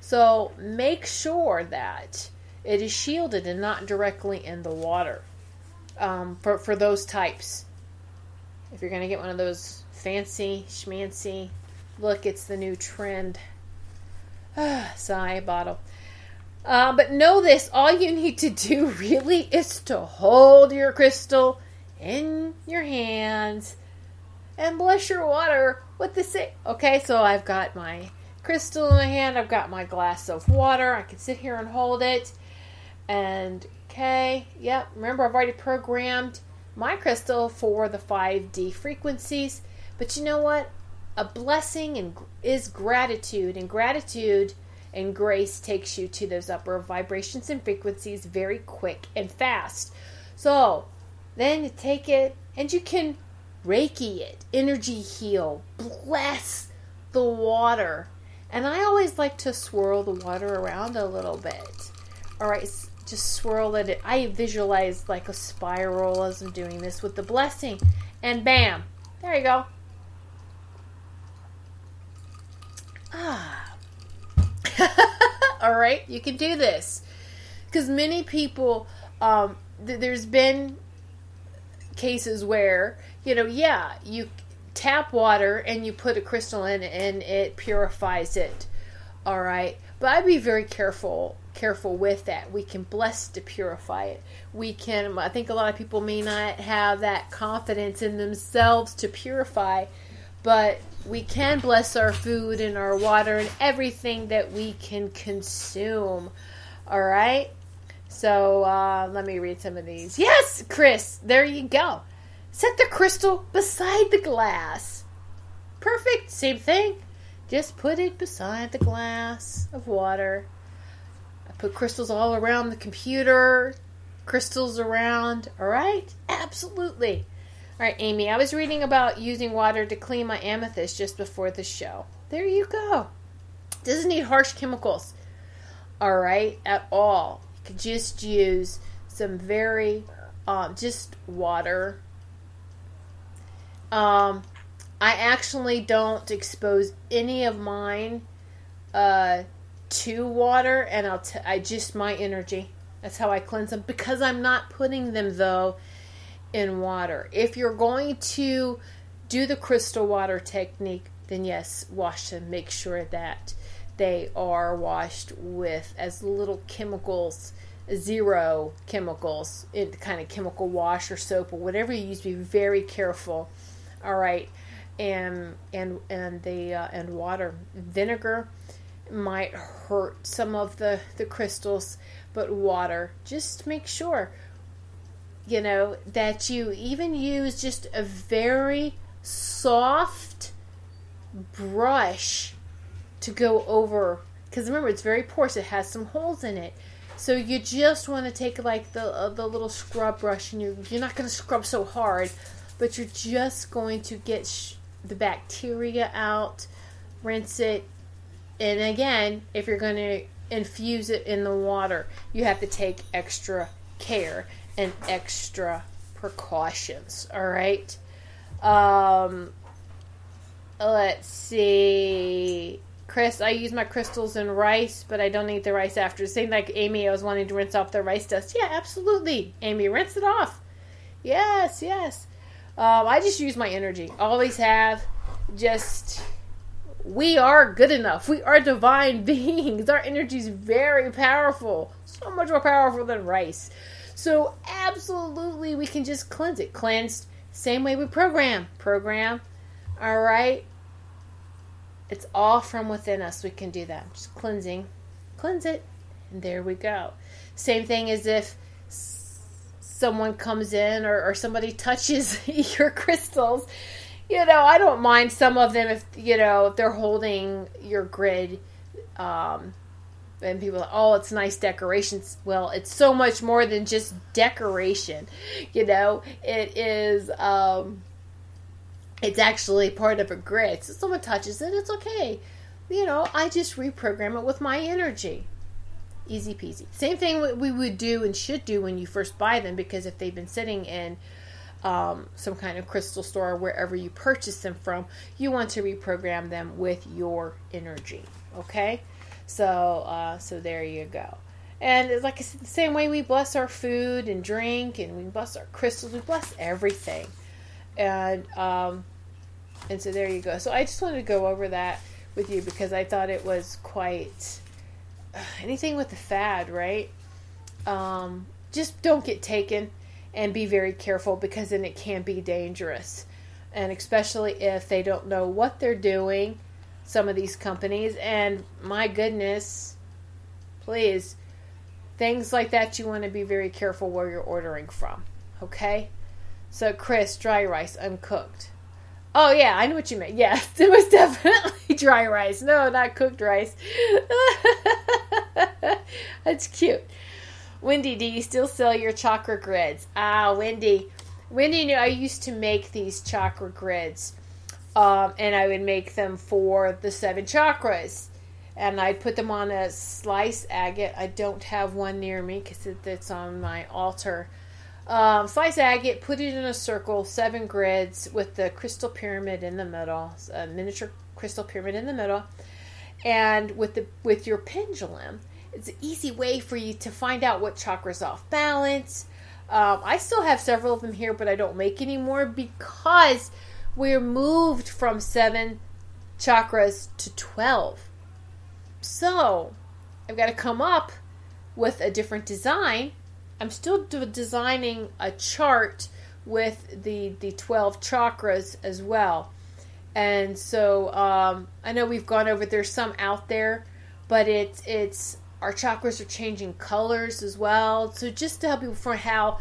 so make sure that it is shielded and not directly in the water um, for for those types. If you're gonna get one of those fancy schmancy, look, it's the new trend. [sighs] Sigh bottle. Uh, but know this all you need to do [laughs] really is to hold your crystal in your hands and bless your water with the same. Okay, so I've got my crystal in my hand, I've got my glass of water. I can sit here and hold it. And okay, yep, remember I've already programmed my crystal for the 5D frequencies. But you know what? A blessing and is gratitude, and gratitude and grace takes you to those upper vibrations and frequencies very quick and fast. So then you take it and you can Reiki it, energy heal, bless the water. And I always like to swirl the water around a little bit. All right, just swirl it. I visualize like a spiral as I'm doing this with the blessing. And bam, there you go. Ah. [laughs] All right, you can do this because many people. Um, th- there's been cases where you know, yeah, you tap water and you put a crystal in and it purifies it. All right, but I'd be very careful careful with that. We can bless to purify it. We can. I think a lot of people may not have that confidence in themselves to purify, but we can bless our food and our water and everything that we can consume. All right. So uh, let me read some of these. Yes, Chris, there you go. Set the crystal beside the glass. Perfect. Same thing. Just put it beside the glass of water. I put crystals all around the computer, crystals around. All right? Absolutely. All right, Amy, I was reading about using water to clean my amethyst just before the show. There you go. Doesn't need harsh chemicals. All right, at all. You could just use some very, um, just water. Um, I actually don't expose any of mine uh, to water, and I'll t- I just my energy. That's how I cleanse them because I'm not putting them though in water. If you're going to do the crystal water technique, then yes, wash them. Make sure that they are washed with as little chemicals, zero chemicals, in kind of chemical wash or soap or whatever you use. Be very careful. All right, and and and the uh, and water, vinegar. might hurt some of the, the crystals, but water. Just make sure, you know, that you even use just a very soft brush to go over. Because remember, it's very porous, it has some holes in it. So you just want to take like the uh, the little scrub brush, and you're you're not going to scrub so hard, but you're just going to get sh- the bacteria out, rinse it, and again, if you're going to infuse it in the water, you have to take extra care and extra precautions. All right. Um, let's see. Chris, I use my crystals in rice, but I don't eat the rice after. Same like Amy, I was wanting to rinse off the rice dust. Yeah, absolutely. Amy, rinse it off. Yes, yes. Um, I just use my energy. Always have. Just we are good enough. We are divine [laughs] beings. Our energy is very powerful. So much more powerful than rice. So absolutely we can just cleanse it. Cleansed. Same way we program. Program. All right. It's all from within us. We can do that. Just cleansing. Cleanse it. And there we go. Same thing as if someone comes in or, or somebody touches [laughs] your crystals. You know, I don't mind some of them if, you know, if they're holding your grid. Um, and people are, oh, it's nice decorations. Well, it's so much more than just decoration. You know, it is. Um, it's actually part of a grid. So someone touches it, it's okay. You know, I just reprogram it with my energy. Easy peasy. Same thing we would do and should do when you first buy them because if they've been sitting in um, some kind of crystal store or wherever you purchase them from, you want to reprogram them with your energy. Okay, so uh, so there you go. And it's like I said, the same way we bless our food and drink, and we bless our crystals, we bless everything and um, and so there you go. So I just wanted to go over that with you because I thought it was quite [sighs] anything with the fad, right? Um, just don't get taken and be very careful because then it can be dangerous, and especially if they don't know what they're doing. Some of these companies, and my goodness, please, things like that you want to be very careful where you're ordering from. Okay. So, Chris, dry rice, uncooked. Oh, yeah, I know what you meant. Yes, [laughs] it was definitely [laughs] dry rice. No, not cooked rice. [laughs] That's cute. Wendy, do you still sell your chakra grids? Ah, Wendy. Wendy knew I used to make these chakra grids. Um, and I would make them for the seven chakras. And I'd put them on a slice agate. I don't have one near me because it's on my altar. Um, slice agate, put it in a circle, seven grids with the crystal pyramid in the middle, a miniature crystal pyramid in the middle, and with the with your pendulum, it's an easy way for you to find out what chakra's off balance. Um, I still have several of them here, but I don't make anymore because we're moved from seven chakras to twelve. So I've got to come up with a different design I'm still designing a chart with the the 12 chakras as well. And so um, I know we've gone over there's some out there, but it's it's our chakras are changing colors as well. So just to help you for how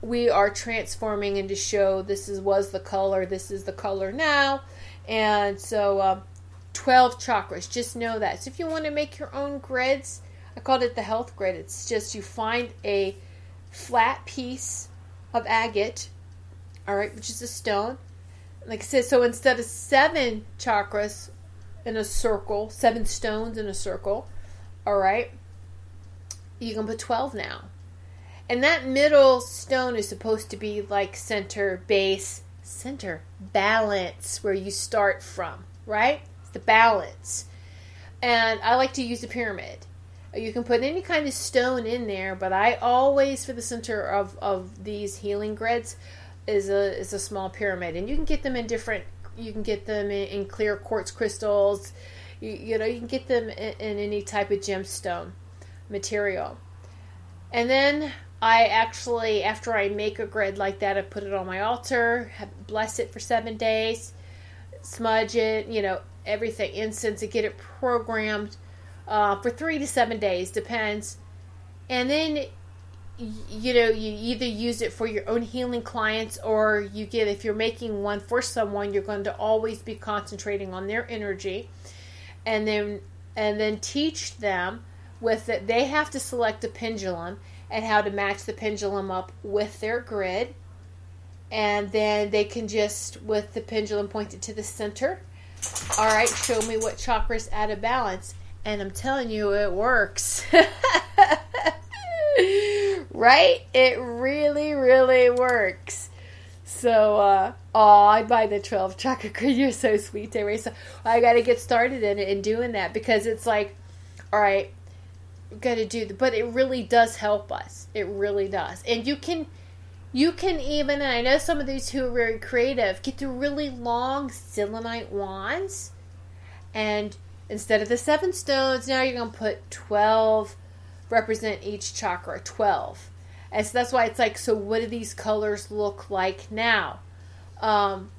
we are transforming and to show this is was the color, this is the color now. And so um, 12 chakras, just know that. So if you want to make your own grids, I called it the health grid. It's just you find a flat piece of agate, all right, which is a stone. Like I said, so instead of seven chakras in a circle, seven stones in a circle, all right, you can put 12 now. And that middle stone is supposed to be like center, base, center, balance, where you start from, right? It's the balance. And I like to use a pyramid. You can put any kind of stone in there, but I always, for the center of, of these healing grids, is a is a small pyramid, and you can get them in different. You can get them in, in clear quartz crystals. You, you know, you can get them in, in any type of gemstone material. And then I actually, after I make a grid like that, I put it on my altar, bless it for seven days, smudge it, you know, everything, incense, and get it programmed uh, for three to seven days, depends. And then, you know, you either use it for your own healing clients or you get, if you're making one for someone, you're going to always be concentrating on their energy. And then, and then teach them with it. They have to select a pendulum and how to match the pendulum up with their grid. And then they can just, with the pendulum pointed to the center, all right, show me what chakra's out of balance. And I'm telling you, it works. [laughs] right? It really, really works. So, uh, I'd buy the 12 chakra [laughs] grid. You're so sweet, Teresa. I got to get started in it and doing that because it's like, all right, got to do, the, but it really does help us. It really does. And you can, you can even, and I know some of these who are very creative, get the really long selenite wands. And instead of the seven stones, now you're going to put 12, represent each chakra, 12. And so that's why it's like, so what do these colors look like now? Um,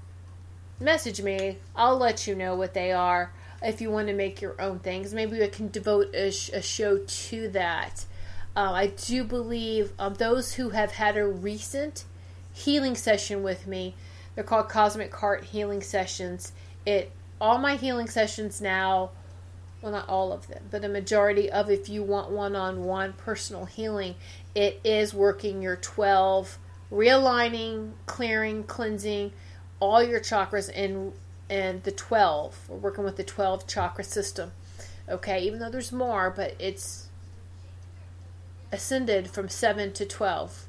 message me. I'll let you know what they are if you want to make your own things. Maybe I can devote a, sh- a show to that. Uh, I do believe um, those who have had a recent healing session with me, they're called Cosmic Heart Healing Sessions. It all my healing sessions now, well, not all of them, but a majority of if you want one on one personal healing, it is working your 12, realigning, clearing, cleansing all your chakras and and the 12. We're working with the 12 chakra system. Okay, even though there's more, but it's ascended from 7 to 12.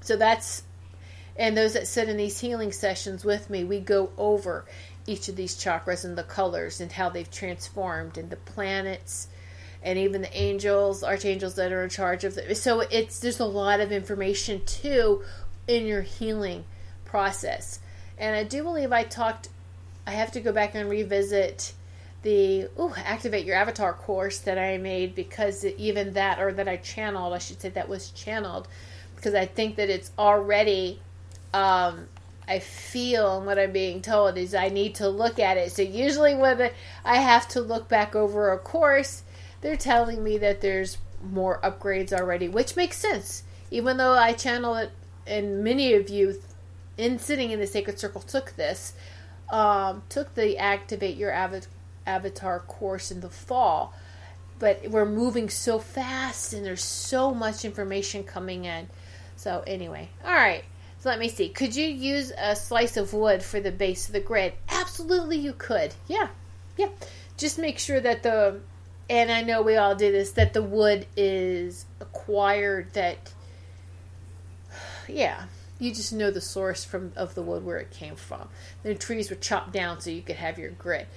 So that's and those that sit in these healing sessions with me, we go over each of these chakras and the colors and how they've transformed and the planets and even the angels, archangels that are in charge of it. So it's there's a lot of information too in your healing process. And I do believe I talked I have to go back and revisit the ooh, activate your avatar course that I made because even that or that I channeled, I should say that was channeled because I think that it's already um, I feel and what I'm being told is I need to look at it. So usually when I have to look back over a course, they're telling me that there's more upgrades already, which makes sense. Even though I channel it, and many of you in sitting in the sacred circle took this, um, took the activate your avatar course in the fall, but we're moving so fast and there's so much information coming in. So anyway, all right. So let me see. Could you use a slice of wood for the base of the grid? Absolutely, you could. Yeah, yeah. Just make sure that the and I know we all do this, that the wood is acquired, that, yeah, you just know the source from of the wood where it came from. The trees were chopped down so you could have your grid.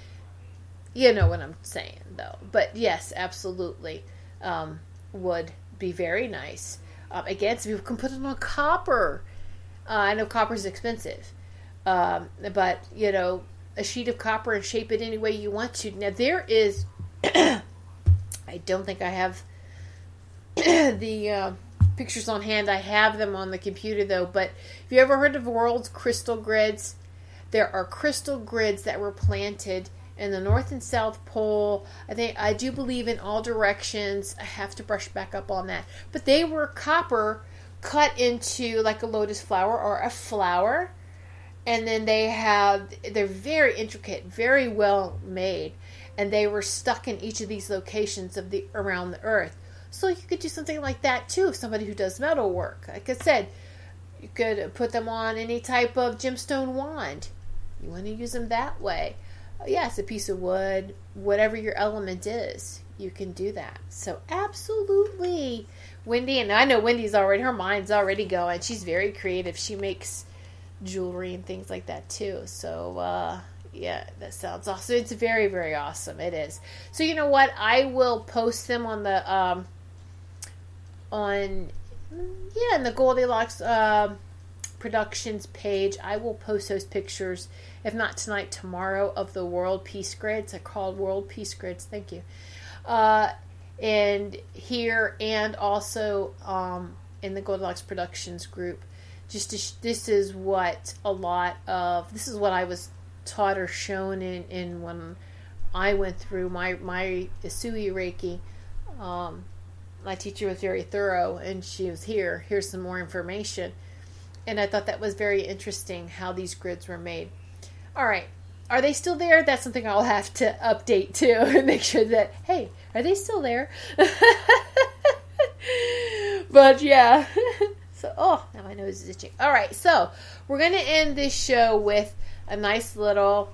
You know what I'm saying, though. But yes, absolutely, um, would be very nice. Um, again, some people can put it on copper. Uh, I know copper is expensive, um, but you know, a sheet of copper and shape it any way you want to. Now there is [coughs] I don't think I have [coughs] the uh, pictures on hand. I have them on the computer though. But have you ever heard of world's crystal grids? There are crystal grids that were planted in the North and South Pole. I think I do believe in all directions. I have to brush back up on that. But they were copper cut into like a lotus flower or a flower. And then they have they're very intricate, very well made and they were stuck in each of these locations of the around the earth. So you could do something like that too. If somebody who does metal work, like I said, you could put them on any type of gemstone wand. You want to use them that way. Yes, a piece of wood, whatever your element is, you can do that. So absolutely, Wendy, and I know Wendy's already her mind's already going. She's very creative. She makes jewelry and things like that too. So uh, yeah, that sounds awesome. It's very, very awesome. It is. So you know what? I will post them on the um on yeah, in the Goldilocks um productions page. I will post those pictures, if not tonight, tomorrow, of the World Peace Grids. They're called World Peace Grids. Thank you. Uh, and here and also um, in the Goldilocks Productions group. Just sh- this is what a lot of this is what I was taught or shown in, in when I went through my, my Usui Reiki. Um, my teacher was very thorough and she was here. Here's some more information. And I thought that was very interesting how these grids were made. All right. Are they still there? That's something I'll have to update too [laughs] and make sure that, hey, are they still there? [laughs] but yeah. [laughs] so, oh, now my nose is itching. All right. So, we're going to end this show with a nice little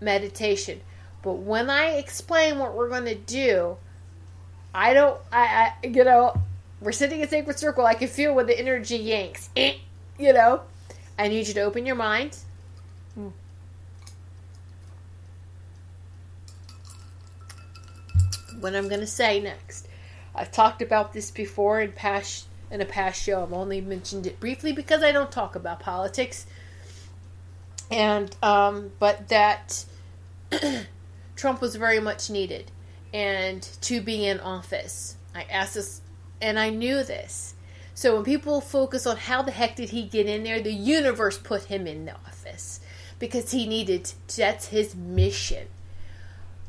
meditation. But when I explain what we're going to do, I don't, I, I, you know, we're sitting in sacred circle. I can feel when the energy yanks. Eh, you know, I need you to open your mind. What I'm going to say next. I've talked about this before in past in a past show. I've only mentioned it briefly because I don't talk about politics. And um, but that [clears throat] Trump was very much needed and to be in office. I asked this, and I knew this. So when people focus on how the heck did he get in there, the universe put him in the office because he needed. That's his mission.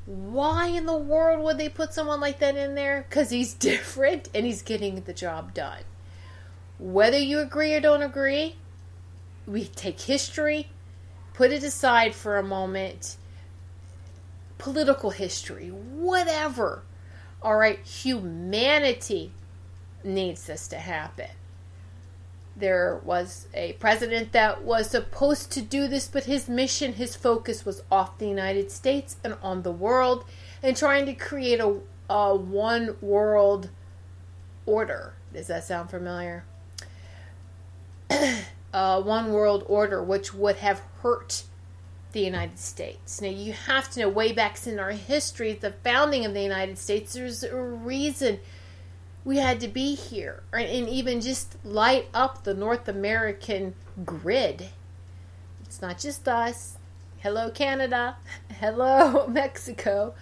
Why in the world would they put someone like that in there? Because he's [laughs] different and he's getting the job done. Whether you agree or don't agree, we take history, put it aside for a moment political history, whatever. All right, humanity needs this to happen. There was a president that was supposed to do this, but his mission, his focus was off the United States and on the world and trying to create a, a one world order. Does that sound familiar? [clears throat] a one world order, which would have hurt the United States. Now, you have to know way back in our history, the founding of the United States, there's a reason we had to be here and even just light up the North American grid. It's not just us. Hello, Canada. [laughs] Hello, [laughs] Mexico.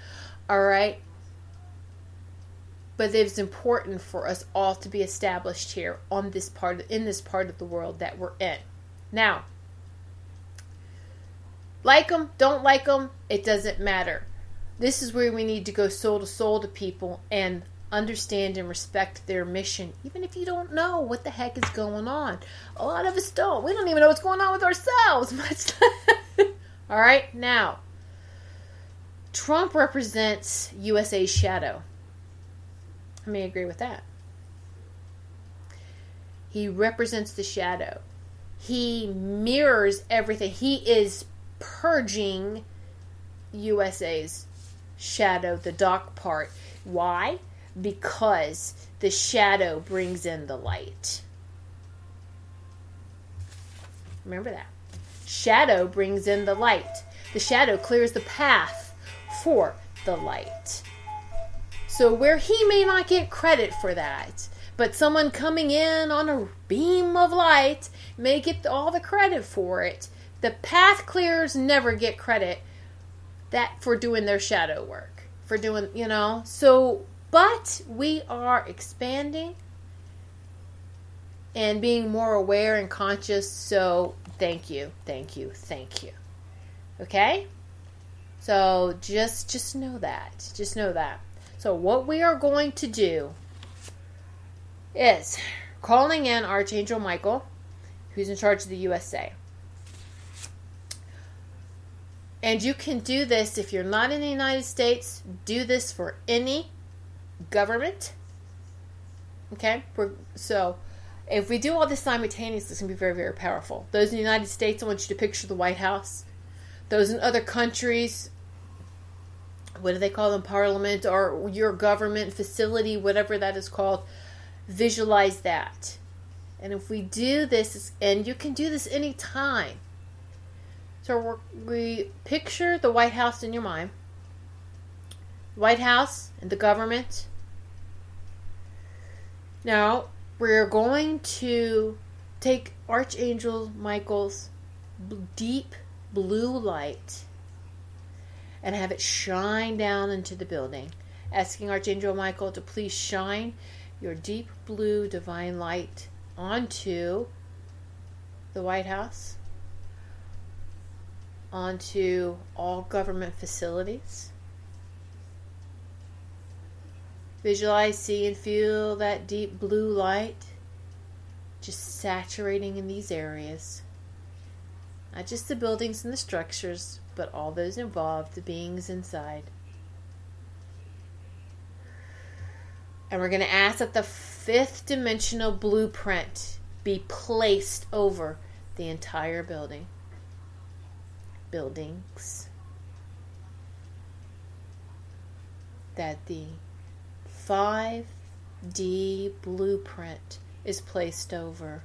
All right. But it's important for us all to be established here on this part in this part of the world that we're in. Now, like them, don't like them, it doesn't matter. This is where we need to go soul to soul to people and understand and respect their mission, even if you don't know what the heck is going on. A lot of us don't. We don't even know what's going on with ourselves. [laughs] much All right, now, Trump represents USA's shadow. I may agree with that. He represents the shadow. He mirrors everything. He is purging USA's shadow, the dark part. Why? Because the shadow brings in the light. Remember that. Shadow brings in the light. The shadow clears the path for the light. So, where he may not get credit for that, but someone coming in on a beam of light may get all the credit for it the path clears never get credit that for doing their shadow work for doing you know so but we are expanding and being more aware and conscious so thank you thank you thank you. Okay? So just just know that just know that. So what we are going to do is calling in archangel michael who's in charge of the usa and you can do this if you're not in the United States, do this for any government. Okay? We're, so if we do all this simultaneously, it's going to be very, very powerful. Those in the United States, I want you to picture the White House. Those in other countries, what do they call them? Parliament or your government facility, whatever that is called. Visualize that. And if we do this, and you can do this anytime so we picture the White House in your mind. White House and the government. Now, we're going to take Archangel Michael's deep blue light and have it shine down into the building, asking Archangel Michael to please shine your deep blue divine light onto the White House, onto all government facilities. Visualize, see, and feel that deep blue light just saturating in these areas. Not just the buildings and the structures, but all those involved, the beings inside. And we're going to ask that the fifth dimensional blueprint be placed over the entire building. Buildings. That the 5D blueprint is placed over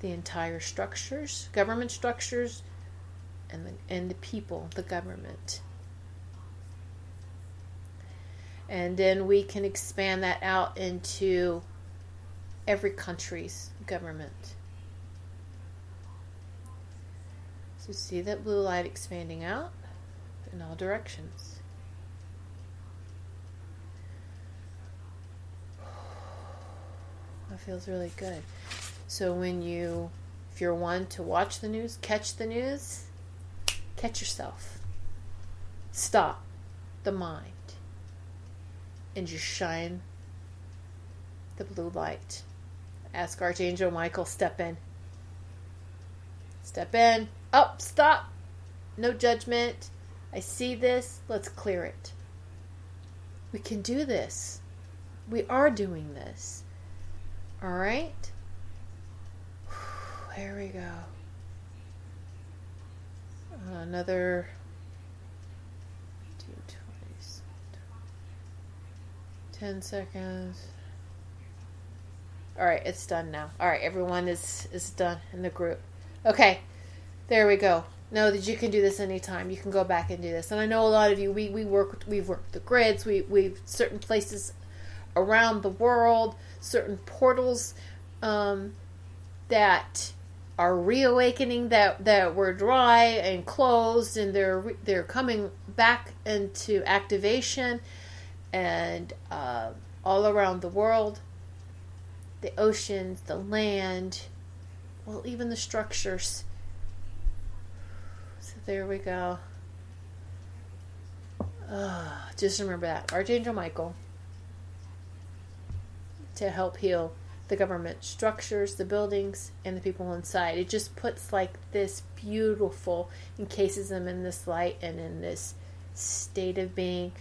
the entire structures, government structures, and the, and the people, the government. And then we can expand that out into every country's government. So see that blue light expanding out in all directions. Feels really good. So when you, if you're one to watch the news, catch the news, catch yourself. Stop the mind and just shine the blue light. Ask Archangel Michael, step in. Step in. Up, stop. No judgment. I see this. Let's clear it. We can do this. We are doing this. All right? [sighs] There we go. Uh, another two twenties. Ten seconds. All right, it's done now. All right, everyone is is done in the group. Okay, there we go. Know that you can do this anytime. You can go back and do this. And I know a lot of you. We we work. We've worked the grids. We we've certain places around the world. Certain portals um, that are reawakening that that were dry and closed, and they're they're coming back into activation, and uh, all around the world the oceans, the land, well, even the structures. So there we go. Uh, just remember that. Archangel Michael to help heal the government structures, the buildings, and the people inside. It just puts like this beautiful, encases them in this light and in this state of being.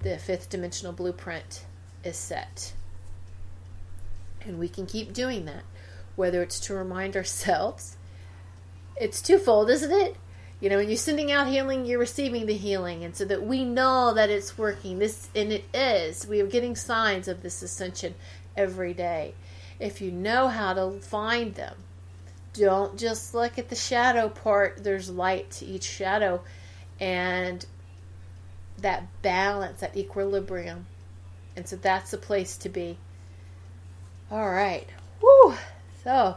The fifth dimensional blueprint is set. And we can keep doing that, whether it's to remind ourselves. It's twofold, isn't it? You know, when you're sending out healing, you're receiving the healing. And so that we know that it's working. This and it is. We are getting signs of this ascension every day. If you know how to find them, don't just look at the shadow part. There's light to each shadow and that balance, that equilibrium. And so that's the place to be. All right. Woo. So,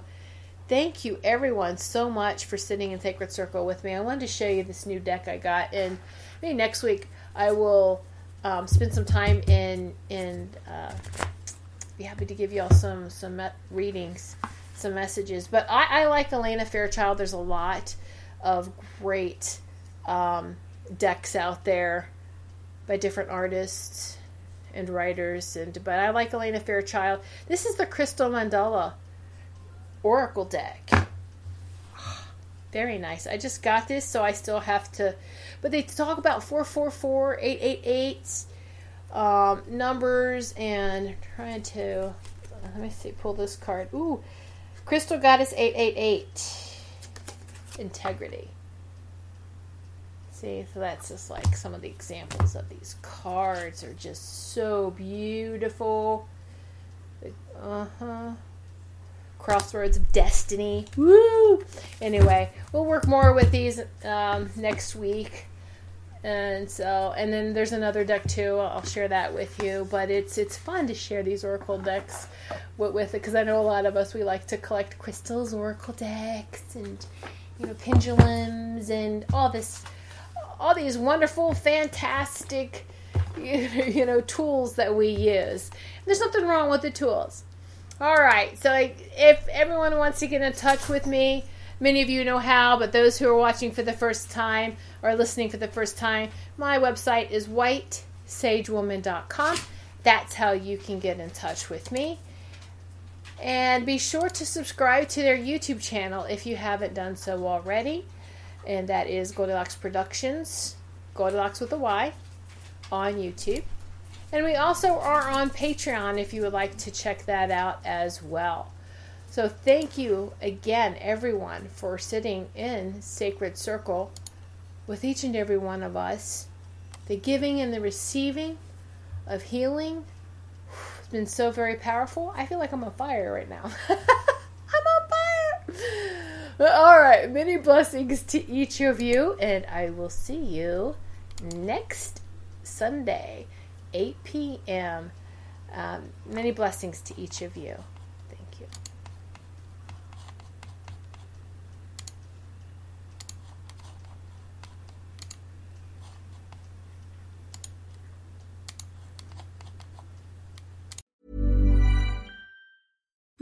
thank you everyone so much for sitting in Sacred Circle with me. I wanted to show you this new deck I got, and maybe next week I will um, spend some time in in. Uh, be happy to give you all some some readings, some messages. But I, I like Alana Fairchild. There's a lot of great um, decks out there by different artists and writers and but I like Alana Fairchild. This is the Crystal Mandala Oracle deck. [sighs] Very nice. I just got this, so I still have to. But they talk about 444, 888 um, numbers, and trying to. Let me see, pull this card. Ooh, Crystal Goddess 888. Integrity. See, so that's just like some of the examples of these cards are just so beautiful. Uh huh. Crossroads of Destiny. Woo! Anyway, we'll work more with these um, next week. And so, and then there's another deck too. I'll share that with you. But it's it's fun to share these oracle decks with, with it because I know a lot of us we like to collect crystals, oracle decks, and you know pendulums and all this all these wonderful, fantastic, [laughs] you know, tools that we use. There's nothing wrong with the tools. All right. So if everyone wants to get in touch with me, Many of you know how, but those who are watching for the first time or listening for the first time, my website is whitesagewoman.com. That's how you can get in touch with me. And be sure to subscribe to their YouTube channel if you haven't done so already. And that is Goldilocks Productions, Goldilocks with a Y, on YouTube. And we also are on Patreon if you would like to check that out as well. So thank you again, everyone, for sitting in Sacred Circle with each and every one of us. The giving and the receiving of healing has been so very powerful. I feel like I'm on fire right now. [laughs] I'm on fire. All right, many blessings to each of you, and I will see you next Sunday, 8 p.m. Um, many blessings to each of you.